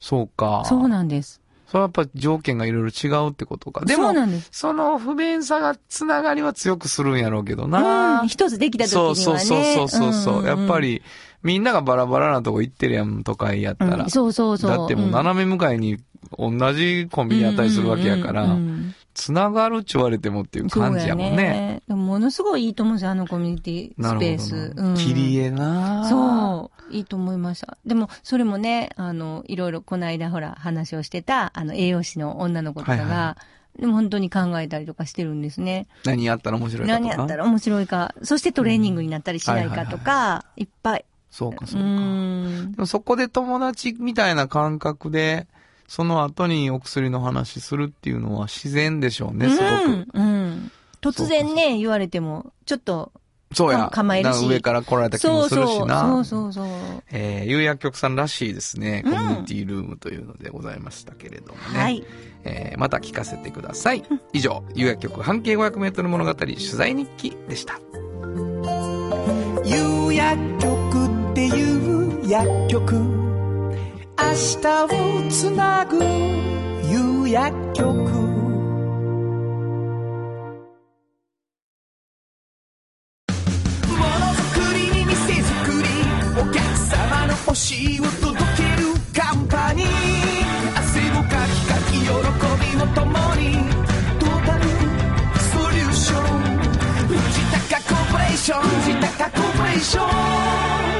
そうか。そうなんです。それはやっぱ条件がいろいろ違うってことか。でもそ。その不便さがつながりは強くするんやろうけどな。うん。一つできた時にはそうね。そうそうそうそう。んんんやっぱ。り、みんながバラバラなとこ行ってるやん、都会やったら。うんそうそうそう。だってもう斜め向かいに同じコンビニあったりするわけやから、うんうんうんつながるって言われてもっていう感じやもんね。やでもものすごいいいと思うんですよ、あのコミュニティスペース。な。切り絵なそう。いいと思いました。でも、それもね、あの、いろいろこの間ほら話をしてた、あの、栄養士の女の子とかが、はいはでも本当に考えたりとかしてるんですね。何やったら面白いかとか？何やったら面白いか、そしてトレーニングになったりしないかとか、いっぱい。そうか、うそうか。んで。もそこで友達みたいな感覚で、その後にお薬の話するっていうのは自然でしょうね、すごく。うん。うん。突然ね、言われても、ちょっと、そうや。か構えるし上から来られた気もするしな。そうそうそうそう。えー、有薬局さんらしいですね。うんコミュニティルームというのでございましたけれどもね。はい。えー、また聞かせてください。以上、有薬局半径500メートル物語取材日記でした。有薬局っていう薬局明日をつなぐ有薬局。ものづくりに店づくりお客様の欲しいを届けるカンパニー。汗をかきかき喜びを共にトータルソリューション。藤高コーポレーション藤高コーポレーション。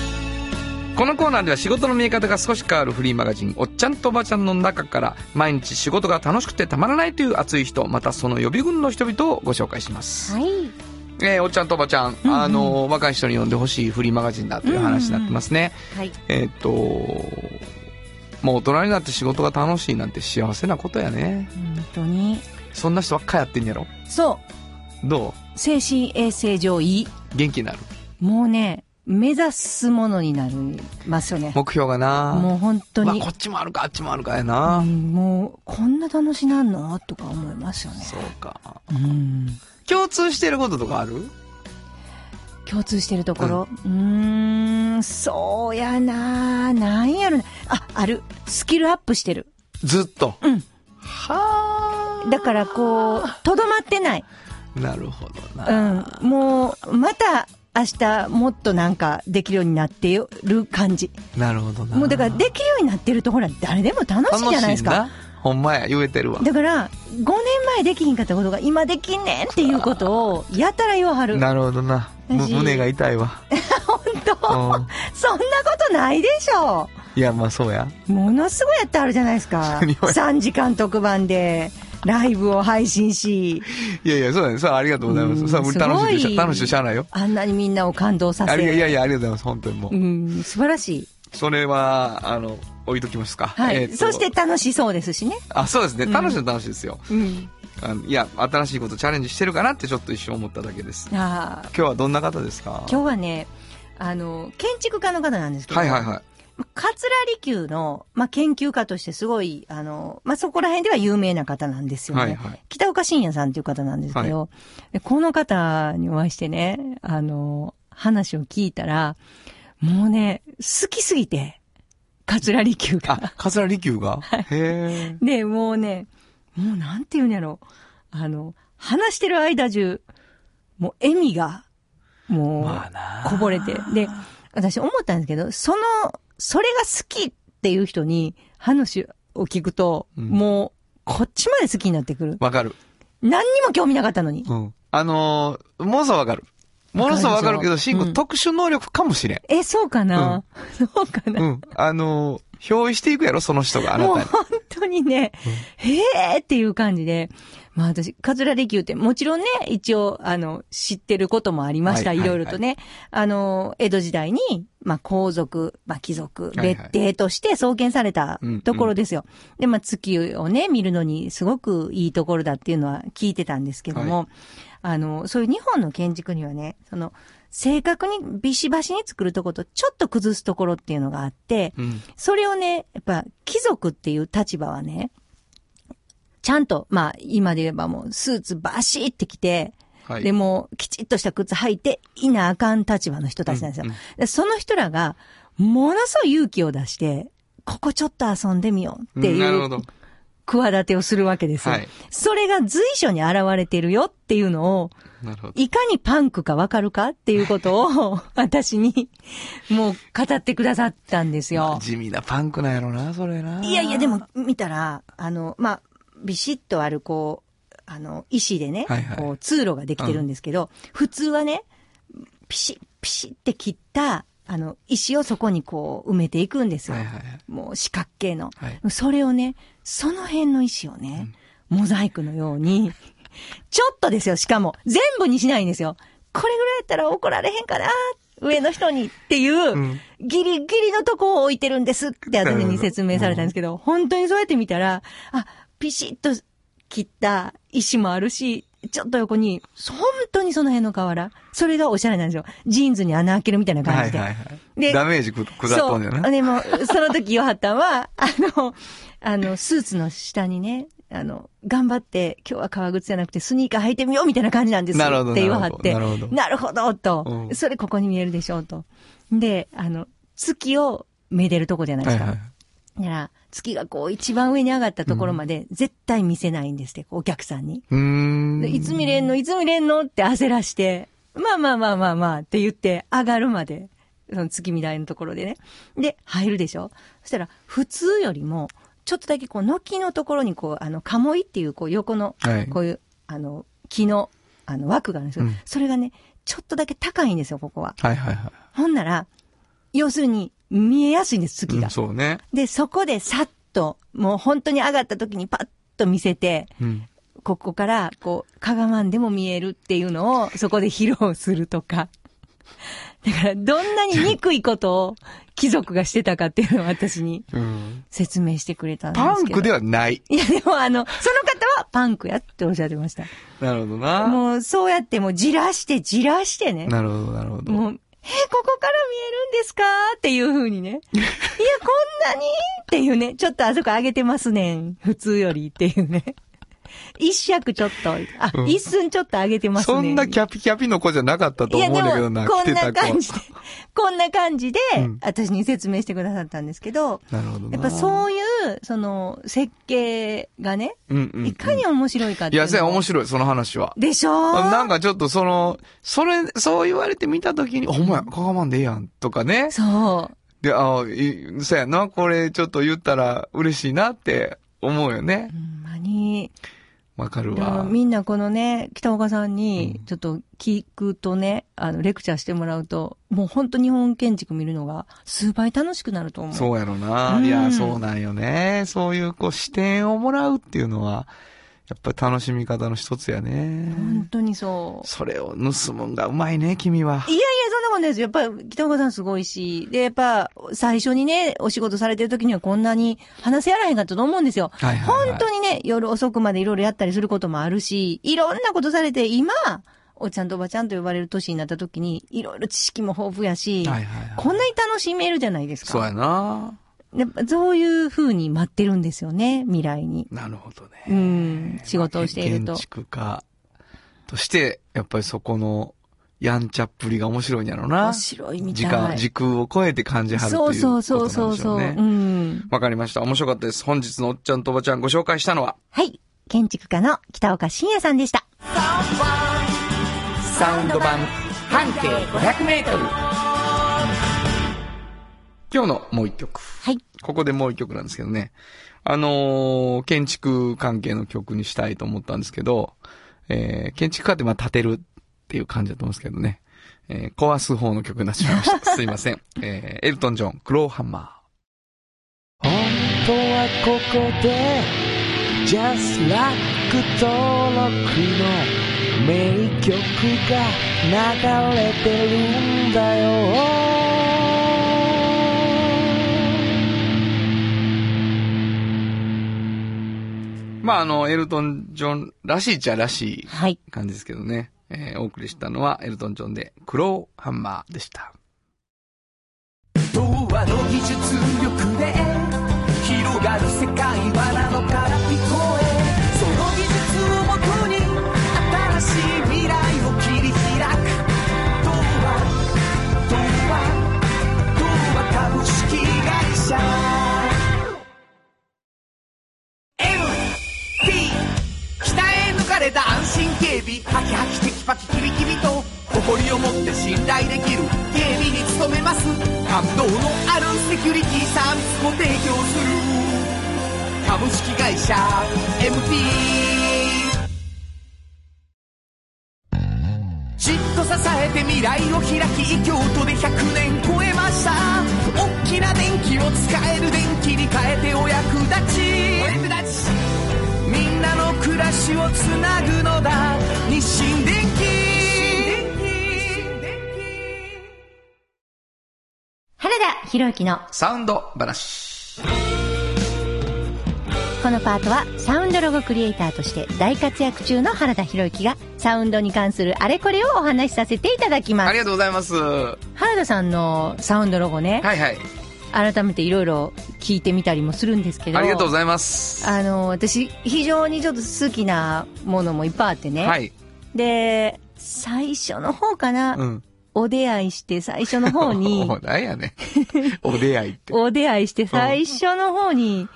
このコーナーでは仕事の見え方が少し変わるフリーマガジン、おっちゃんとおばちゃんの中から、毎日仕事が楽しくてたまらないという熱い人、またその予備軍の人々をご紹介します。はい。えーおっちゃんとおばちゃん、あの、若い人に読んでほしいフリーマガジンだという話になってますね。はい。えーっと、もう大人になって仕事が楽しいなんて幸せなことやね。本当に。そんな人ばっかやってんやろそう。ど精神衛生上いい。う元気になるもうね、目指すものになりますよね。目標がなもう本当にまあこ。っちもあるかあっちもあるかやな、うんもう、こんな楽しなんの？とか思いますよね。そうか。うん。共通してることとかある？共通してるところ？うーん、そうやななんやろな。あ、ある。スキルアップしてる。ずっと？うんはだからこう、とどまってない。あ。なるほどな。うん。もう、また、明日もっとなんかできるようになってる感じ。なるほどな。もうだからできるようになってるとほら誰でも楽しいじゃないですか。楽しいんだほんまや、言えてるわ。だから、5年前できひんかったことが今できんねんっていうことをやたら言わはる。なるほどな。胸が痛いわ。本当、うんそんなことないでしょいや、まあそうや。ものすごいやってあるじゃないですか。何を3時間特番で、ライブを配信し、いやいや、そうだね。それはありがとうございます。うんそれはもう楽しいしょ。楽しいでしゃあないよ。あんなにみんなを感動させ。ありがいやいや、ありがとうございます。本当にもう。うん、素晴らしい。それは、あの、置いときますか。はい。そして、楽しそうですしね。あ、そうですね。楽しいの楽しいですよ。うん。あのいや、新しいことチャレンジしてるかなってちょっと一瞬思っただけです。ああ、今日はどんな方ですか？今日はね、あの、建築家の方なんですけど。はいはいはい。桂離宮の、まあ、研究家としてすごい、あの、まあ、そこら辺では有名な方なんですよね。はいはい北岡信也さんっていう方なんですけど、でこの方にお会いしてね、あの、話を聞いたら、もうね、好きすぎて、桂離宮が。あ、桂離宮が？へえ。で、もうね、もうなんて言うんやろ。あの、話してる間中、もう笑みが、もまあう、なこぼれて。で、私思ったんですけど、その、それが好きっていう人に話を聞くと、うんもう、こっちまで好きになってくる。わかる。何にも興味なかったのに。うん。あのー、ものすごくわかる。ものすごくわかるけど、シンク特殊能力かもしれん。え、そうかな、そうかな、うん。あのー、憑依していくやろ、その人があなたに。もう本当にね、へえっていう感じで、まあ私、桂離宮ってもちろんね、一応、あの、知ってることもありました。はいいろいろとね。あの、江戸時代に、まあ皇族、まあ貴族、はいはい別邸として創建されたうんところですよ。で、まあ月をね、見るのにすごくいいところだっていうのは聞いてたんですけども、あの、そういう日本の建築にはね、その、正確にビシバシに作るところとちょっと崩すところっていうのがあって、うん。それをね、やっぱ貴族っていう立場はね、ちゃんと、まあ今で言えばもうスーツバシって着て、はい。でもきちっとした靴履いていなあかん立場の人たちなんですよ。うんうんでその人らが、ものすごい勇気を出して、ここちょっと遊んでみようっていううんなるほど。企てをするわけですよ。はいそれが随所に現れてるよっていうのを。いかにパンクかわかるかっていうことを 私にもう語ってくださったんですよ。地味なパンクなんやろな、それな。いやいや、でも、見たら、あの、まあ、ビシッとある、こう、あの、石でね、はいはい。こう、通路ができてるんですけど、普通はね、ピシッ、ピシッって切った、あの、石をそこにこう、埋めていくんですよ。はいはいはい。もう四角形の。はい。それをね、その辺の石をね、モザイクのように、ちょっとですよ、しかも、全部にしないんですよ。これぐらいやったら怒られへんかな上の人にっていう、ん。ギリギリのとこを置いてるんですって後に説明されたんですけど、本当にそうやって見たら、あ、ピシッと切った石もあるし、ちょっと横に、本当にその辺の瓦。それがおしゃれなんですよ。ジーンズに穴開けるみたいな感じで。はいはいはい。でダメージく下ったんだよそう。な。でも、その時、ヨハタンは、あの、あの、スーツの下にね、あの、頑張って、今日は革靴じゃなくてスニーカー履いてみようみたいな感じなんですなるほどって言わはって。なるほどなるほど、と、うんそれここに見えるでしょう、と。で、あの、月をめでるとこじゃないですか。はいはい。だから、月がこう一番上に上がったところまで絶対見せないんですって、お客さんに。うーん。でいつ見れんの？いつ見れんの？って焦らして、まあまあまあまあまあって言って上がるまで、その月見台のところでね。で、入るでしょ？そしたら、普通よりも、ちょっとだけこう、軒のところにこう、あの、鴨居っていうこう、横の、はいこういう、あの、木の、あの、枠があるんですよ。うんそれがね、ちょっとだけ高いんですよ、ここは。はいはいはい。ほんなら、要するに、見えやすいんです、月が。うんそうね。で、そこでさっと、もう本当に上がった時にパッと見せて、うん。ここから、こう、かがまんでも見えるっていうのを、そこで披露するとか。だから、どんなに憎いことを貴族がしてたかっていうのを私にうん。説明してくれたんですけど。パンクではない。いや、でもあの、その方はパンクやっておっしゃってました。なるほどな。もう、そうやってもう、じらして、じらしてね。なるほど、なるほど。もう、え、ここから見えるんですか？っていう風にね。いや、こんなに？っていうね。ちょっとあそこ上げてますねん。普通よりっていうね。一尺ちょっと、あ、うん一寸ちょっと上げてますね。そんなキャピキャピの子じゃなかったと思うんだけどな、こんな感。じで、こんな感じでうん、私に説明してくださったんですけど、なるほどな。やっぱそういう、その、設計がね、うんうんうん。いかに面白いかっていや、いうのせや、面白い、その話は。でしょ？なんかちょっとその、それ、そう言われてみたときに、ほんまや、かがまんでええやん、とかね。そう。で、あいそうやな、これちょっと言ったら嬉しいなって思うよねほ。んまに。わかるわ。みんなこのね、北岡さんにうんちょっと聞くとね、あの、レクチャーしてもらうと、もう本当日本建築見るのが数倍楽しくなると思う。そうやろな。うんいや、そうなんよね。そういう、こう、視点をもらうっていうのは、やっぱり楽しみ方の一つや本ね。当にそう。それを盗むんがうまいね、君は。いやいや、そんなことないですよ。やっぱ、北岡さんすごいし、で、やっぱ、最初にね、お仕事されてる時にはこんなに話せやらへんかったと思うんですよ。はいはいはい本当にね、夜遅くまでいろいろやったりすることもあるし、いろんなことされて、今、おっちゃんとおばちゃんと呼ばれる年になった時に、いろいろ知識も豊富やし、はいはいはい。こんなに楽しめるじゃないですか。そうやな。やっぱそういう風に待ってるんですよね、未来に。なるほどね。うん、仕事をしていると建。築家として、やっぱりそこのやんちゃっぷりが面白いんやろうな。面白いみ時間、たい。時空を超えて感じはるっていうそうことそうそうそうそう。なんでしょうね。うん。わかりました。面白かったです。本日のおっちゃんとおばちゃんご紹介したのは、はい。建築家の北岡信也さんでした。サウンド版半径500メートル。今日のもう一曲。はい。ここでもう一曲なんですけどね。あのー建築関係の曲にしたいと思ったんですけど、えー建築家ってまあ建てるっていう感じだと思うんですけどね。えー壊す方の曲になってしまいました。すいません。えーエルトン・ジョン、クローハンマー。本当はここで Just Like 登録の名曲が流れてるんだよまあ、あの、エルトン・ジョンらしいっちゃらしいはい。感じですけどね。えーお送りしたのはエルトン・ジョンで、クローハンマーでした。童話の技術力で広がる世界ハキハキテキパキキビキビと誇りを持って信頼できる警備に努めます。感動のあるセキュリティサービスも提供する。株式会社 MT じっと支えて未来を開き京都で100年超えました。大きな電気を使える電気に変えてお役立ちお役立ち。みんなの暮らしをつなぐのだ日清電気原田博之のサウンド話。このパートはサウンドロゴクリエイターとして大活躍中の原田博之がサウンドに関するあれこれをお話しさせていただきます。ありがとうございます。は原田さんのサウンドロゴねい、はい。改めていろいろ聞いてみたりもするんですけど。ありがとうございます。あの、私、非常にちょっと好きなものもいっぱいあってね。はい。で、最初の方かな、うん。お出会いして最初の方に、おなんやねん。お出会いって。お出会いして最初の方に、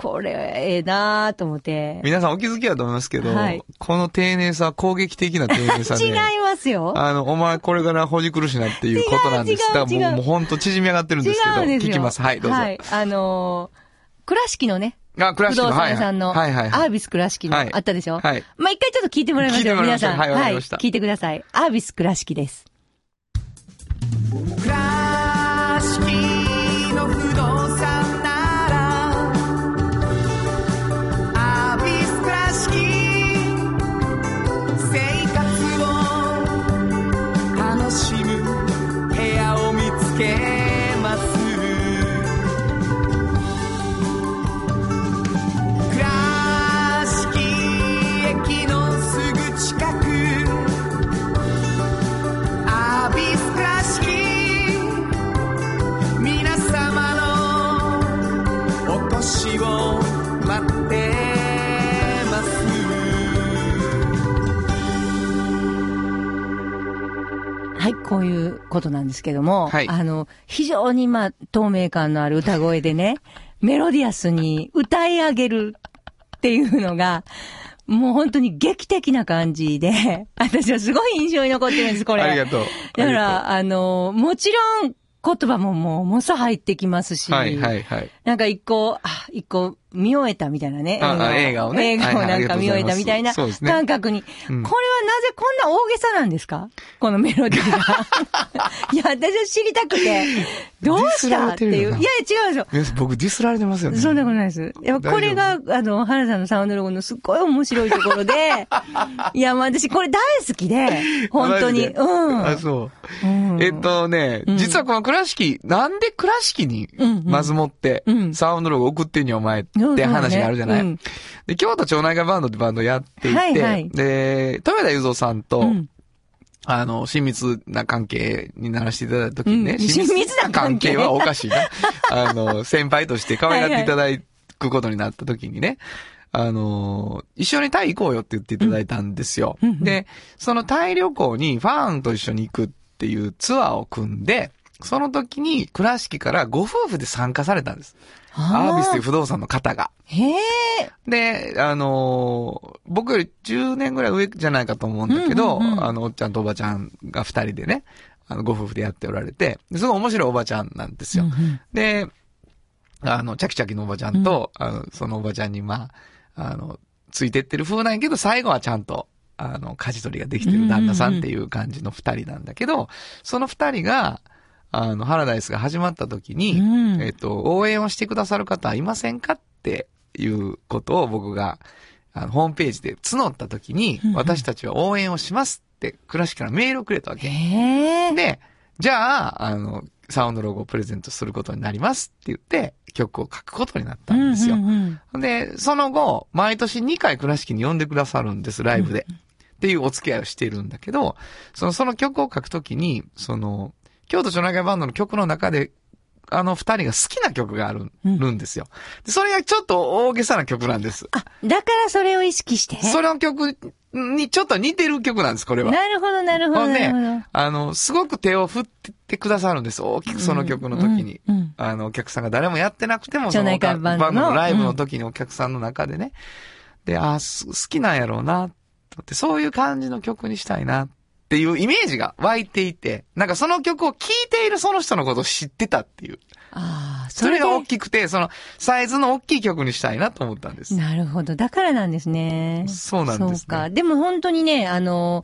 これ、ええなーと思って。皆さんお気づきだと思いますけど、はいこの丁寧さは攻撃的な丁寧さで。違いますよ。あの、お前これからほじくるしなっていうことなんです。違う違うだからもう違うもうほんと縮み上がってるんですけど、違うんですよ。聞きます。はい、どうぞ。はい。あのー倉敷のね、あ、倉不動敷の、はい産さんの、はいはいはい。アービス倉敷の、はいあったでしょ？はい。まあ、一回ちょっと聞いてもらいましょう。聞いてもらいましょう皆さん。はいわかりました聞いてください。アービス倉敷です。倉はい、こういうことなんですけども、はいあの、非常にまあ、透明感のある歌声でね、メロディアスに歌い上げるっていうのが、もう本当に劇的な感じで、私はすごい印象に残ってるんです、これ。ありがとう。だから、あの、もちろん言葉ももう、もさ入ってきますし、はいはいはい。なんか一個、あ、一個見終えたみたいなね。映画をね映画をなんか見終えたみたいな感覚に。うんこれはなぜこんな大げさなんですか？このメロディーが。いや、私は知りたくて、どうしたっていう。いやいや、違うんですよ。皆さん僕ディスられてますよね。そんなことないです。やっぱこれが、あの、原さんのサウンドロゴのすっごい面白いところで、いや、まあ私これ大好きで、本当に。うん。あ、そう。うんえっとね、うん実はこの倉敷、なんで倉敷にまず持ってうん、サウンドロゴ送ってんにお前うて話があるじゃない。そうねで、京都町内会バンドってバンドやっていて、はいはい。で、豊田雄三さんと、うん。あの、親密な関係にならせていただいた時にね、うん。親密な関係？はおかしいな。あの、先輩として可愛がっていただくことになった時にね、あの、一緒にタイ行こうよって言っていただいたんですよ。うんうん。で、そのタイ旅行にファンと一緒に行くっていうツアーを組んで、その時に倉敷からご夫婦で参加されたんです。アービスという不動産の方が。へえ。で、あのー僕より10年ぐらい上じゃないかと思うんだけど、うんうんうんあの、おっちゃんとおばちゃんが二人でね、あの、ご夫婦でやっておられて、ですごい面白いおばちゃんなんですよ。うんうんで、あの、チャキチャキのおばちゃんと、あの、そのおばちゃんに、まあ、あの、ついてってる風なんやけど、最後はちゃんと、あの、舵取りができてる旦那さんっていう感じの二人なんだけど、その二人が、あの、ハラダイスが始まった時に、うんえっと、応援をしてくださる方はいませんかっていうことを僕が、あの、ホームページで募った時にうんう、ん私たちは応援をしますって、倉敷からメールをくれたわけ。で、じゃあ、あの、サウンドロゴをプレゼントすることになりますって言って、曲を書くことになったんですよ。うんうんうんで、その後、毎年2回倉敷に呼んでくださるんです、ライブで。っていうお付き合いをしているんだけど、その、その曲を書くときに、その、京都町内会バンドの曲の中で、あの二人が好きな曲がある,、うんですよ。でそれがちょっと大げさな曲なんです。あ、だからそれを意識して？その曲にちょっと似てる曲なんです、これは。なるほど、なるほど。ほんでなるほどあの、すごく手を振ってくださるんです。大きくその曲の時に。うんうんあの、お客さんが誰もやってなくても、町内会バンドのバンドのライブの時にお客さんの中でね。で、あす好きなんやろうな、って、そういう感じの曲にしたいな、っていうイメージが湧いていて、なんかその曲を聴いているその人のことを知ってたっていう。ああ、それが大きくて、その、サイズの大きい曲にしたいなと思ったんです。なるほど。だからなんですね。そうなんですねそうか。でも本当にね、あの、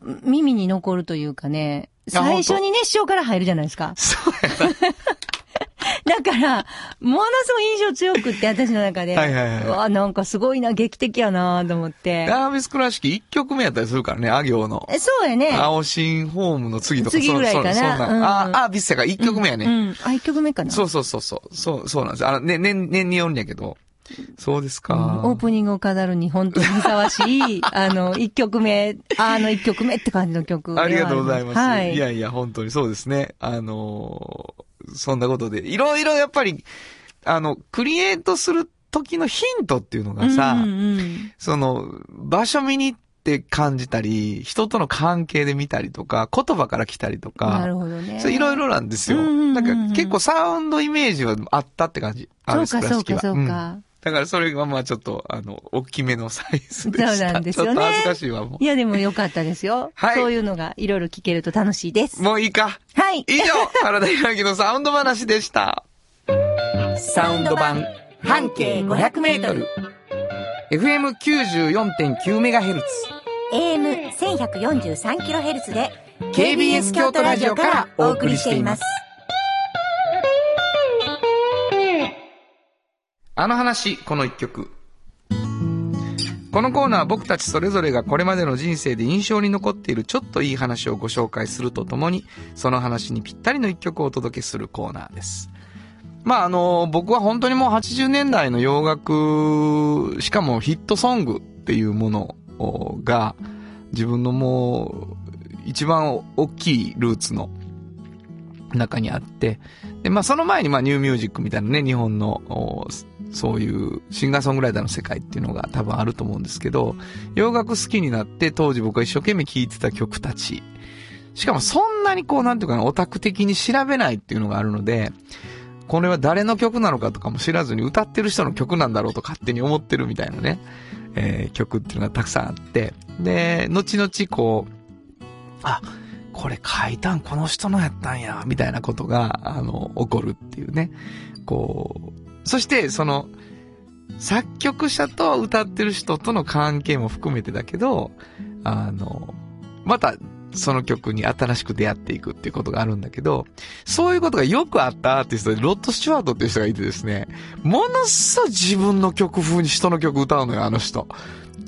耳に残るというかね、最初にね、師匠から入るじゃないですか。そうやな。だから、ものすごい印象強くって、私の中で。はいはいはいうわ、なんかすごいな、劇的やなと思って。ダービスクラシック1曲目やったりするからね、あ行の。えそうやね。青新ホームの次とか、次ぐらいかなそそそんなうんあ、あ、ビッセが1曲目やね。うん。あ、一曲目かな。そうそうそうそう。そう、そうなんです。あの、ね、年、年によるんやけど。そうですか。うんオープニングを飾るに本当にふさわしい、あの、一曲目、あの一曲目って感じの曲ではありがとうございます。はい。いやいや、本当にそうですね。あのーそんなことで、いろいろやっぱり、あの、クリエイトする時のヒントっていうのがさ、うんうんその、場所見に行って感じたり、人との関係で見たりとか、言葉から来たりとうん、なかる、ほどね。そういろいろなんですよ。うんうんうんうんなんか結構サウンドイメージはあったって感じ。そうか、そうか、そううんか。だからそれがまあちょっと、あの、大きめのサイズでした。そうなんですよねちょっと恥ずかしいわ、もいや、でもよかったですよ。はいそういうのがいろいろ聞けると楽しいです。う。もういいか。はい。以上、原田裕之のサウンド話でした。サウンド版、半径500メートル。FM94.9MHz。AM1143kHz で KBS 京都ラジオからお送りしています。あの話、この一曲。このコーナーは僕たちそれぞれがこれまでの人生で印象に残っているちょっといい話をご紹介するとともに、その話にぴったりの一曲をお届けするコーナーです。まああの、僕は本当にもう80年代の洋楽、しかもヒットソングっていうものが、自分のもう、一番大きいルーツの中にあって、で、まあその前にまあニューミュージックみたいなね、日本の、そういうシンガーソングライターの世界っていうのが多分あると思うんですけど、洋楽好きになって当時僕が一生懸命聴いてた曲たち。しかもそんなにこうなんていうかな、オタク的に調べないっていうのがあるので、これは誰の曲なのかとかも知らずに歌ってる人の曲なんだろうと勝手に思ってるみたいなね、えー曲っていうのがたくさんあって、で、後々こう、あ、これ書いたんこの人のやったんや、みたいなことが、あの、起こるっていうね。こう、そして、その、作曲者と歌ってる人との関係も含めてだけど、あの、また、その曲に新しく出会っていくっていうことがあるんだけど、そういうことがよくあったアーティストで、ロッド・スチュワートっていう人がいてですね、ものすごい自分の曲風に人の曲歌うのよ、あの人。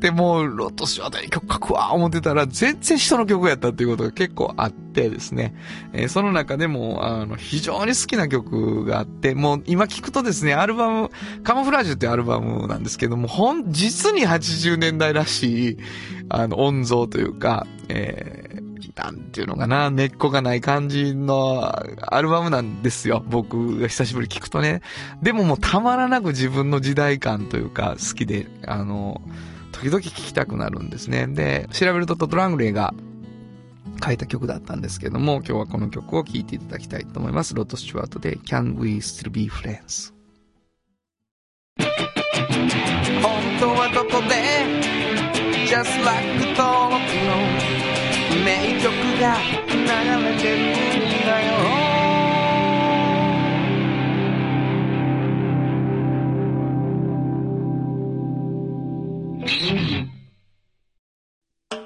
で、もう、ロッド・スチュワートに曲書くわ、思ってたら、全然人の曲やったっていうことが結構あってですね、えーその中でも、あの、非常に好きな曲があって、もう今聞くとですね、アルバム、カモフラージュってアルバムなんですけども、ほん、実に80年代らしい、あの、音像というか、えーなんていうのかな、根っこがない感じのアルバムなんですよ。僕が久しぶり聞くとね。でももうたまらなく自分の時代感というか好きで、あの、時々聴きたくなるんですね。で、調べるとトトラングレーが書いた曲だったんですけども、今日はこの曲を聴いていただきたいと思います。ロッド・スチュワートで Can We Still Be Friends? 本当はどこで Just like 登録の名曲が流れてる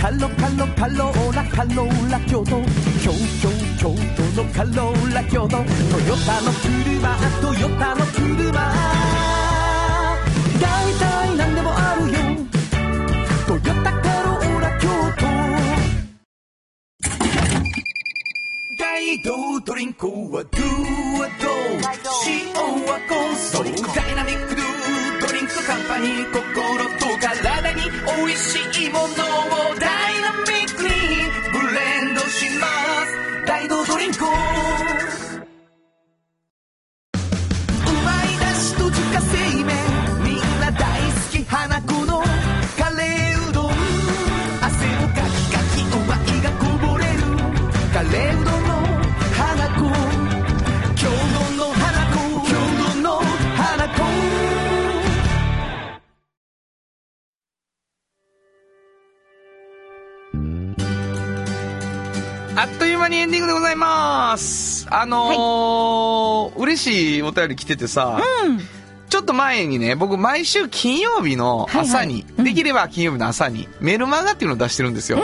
カロカロカローラカローラ京都京京京都のカローラ京都トヨタの車トヨタの車大体何でもあるよトヨタカローラ京都大道ドリンクはドゥはド塩はコンソーダイナミックドゥドリンクカンパニー心と体に美味しいものをダイナミックにブレンドします。大道ドリンクにエンディングでございます。あのー嬉しいお便り来ててさ、ちょっと前にね、僕毎週金曜日の朝に、はい。はいうん。できれば金曜日の朝にメルマガっていうのを出してるんですよ。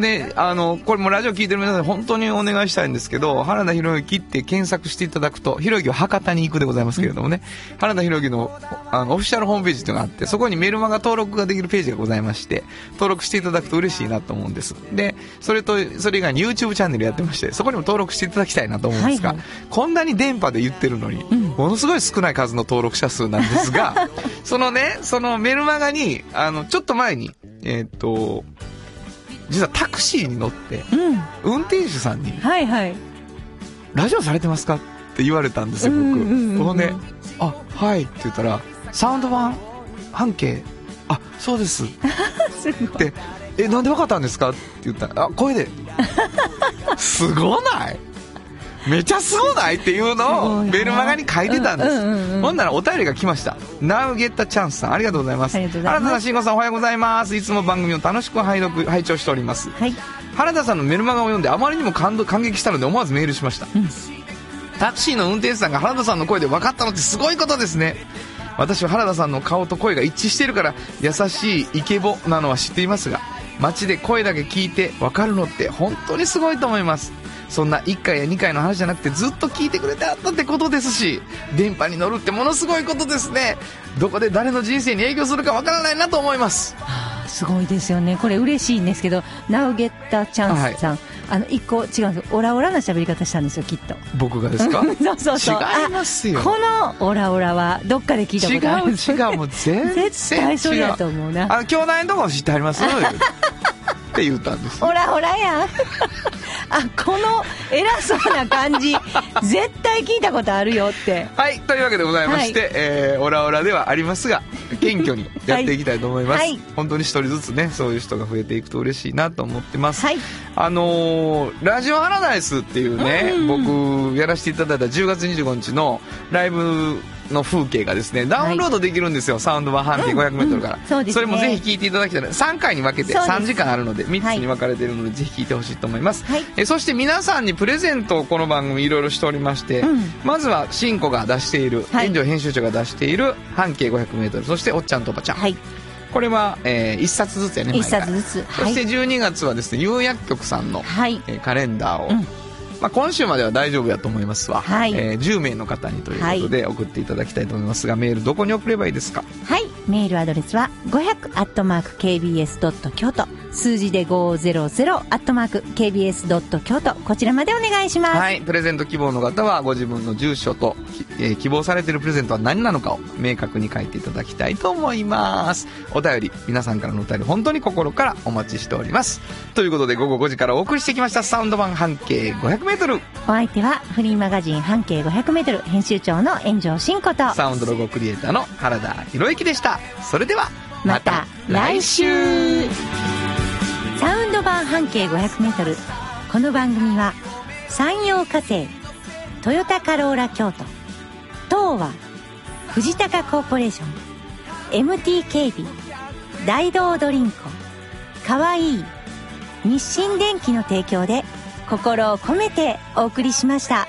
で、あの、これもラジオ聞いてる皆さんに本当にお願いしたいんですけど、原田博之って検索していただくと、博之は博多に行くでございますけれどもね、原田博之のあのオフィシャルホームページっていうのがあって、そこにメルマガ登録ができるページがございまして、登録していただくと嬉しいなと思うんです。で、それと、それ以外に YouTube チャンネルやってまして、そこにも登録していただきたいなと思うんですが、はいはい。こんなに電波で言ってるのに、ものすごい少ない数の登録者数なんですが、そのね、そのメルマガに、あの、ちょっと前に、えーっと、実はタクシーに乗って、うん。運転手さんに、はいはい。ラジオされてますかって言われたんですよ、僕。うんうんうんうんほんで、あ、はいって言ったら、サウンド版半径、あ、そうです。っ すごい。て、え、なんでわかったんですかって言ったら、あ、声で。すごない？めちゃすごないっていうのをメルマガに書いてたんです。うんうんうんうんほんならお便りが来ました。Now Get the Chance さん、ありがとうございます。ありがとうございます原田慎吾さんおはようございます。いつも番組を楽しく拝読、拝聴しております。はい。原田さんのメルマガを読んであまりにも感動感激したので思わずメールしました、タクシーの運転手さんが原田さんの声で分かったのってすごいことですね私は原田さんの顔と声が一致しているから優しいイケボなのは知っていますが街で声だけ聞いて分かるのって本当にすごいと思いますそんな1回や2回の話じゃなくてずっと聞いてくれてあったってことですし電波に乗るってものすごいことですねどこで誰の人生に影響するか分からないなと思いますすごいですよね。これ嬉しいんですけど、Now Get the Chance さん、あの、一個違うんですよ。オラオラな喋り方したんですよ、きっと。僕がですか？そうそうそう。違いますよあこのオラオラは、どっかで聞いたことある違う違うもう全然絶対それやと思うな。あの兄弟のところ知ってはります？って言ったんですオラオラやん。あ、この偉そうな感じ、絶対聞いたことあるよって。はいというわけでございまして、はい。えーオラオラではありますが謙虚にやっていきたいと思います、はい。本当に一人ずつねそういう人が増えていくと嬉しいなと思ってます、はい。あのーラジオハラダイスっていうね、僕やらせていただいた10月25日のライブの風景がですねダウンロードできるんですよ、サウンド版半径 500m から、そうですね。れもぜひ聞いていただきたい。3回に分けてそうです。3時間あるので3つに分かれているので、ぜひ聞いてほしいと思います、はい。えそして皆さんにプレゼントをこの番組いろいろしておりまして、うん。まずは新子が出している、はい。炎上編集長が出している半径 500m そしておっちゃんとおばちゃん、はい。これは、え1冊ずつやね一毎回。冊ずつ。はい。そして。12月はですね有薬局さんの、はい。えーカレンダーを、うんまあ、今週までは大丈夫やと思いますわ。はいえー10名の方にということで送っていただきたいと思いますが、メールどこに送ればいいですか？はい。メールアドレスは、500-kbs. 京都。数字で 500-kbs. 京都。こちらまでお願いします。はい。プレゼント希望の方は、ご自分の住所と、きえー希望されているプレゼントは何なのかを明確に書いていただきたいと思います。お便り、皆さんからのお便り、本当に心からお待ちしております。ということで、午後5時からお送りしてきました、サウンド版半径500メートル。お相手は、フリーマガジン半径500メートル編集長の炎上真子と、サウンドロゴクリエイターの原田博之でした。それでは、また来週サウンド版半径500メートル。この番組は、山陽火星、トヨタカローラ京都、東和、藤高コーポレーション、MT 警備、大道ドリンク、かわいい、日清電機の提供で、心を込めてお送りしました。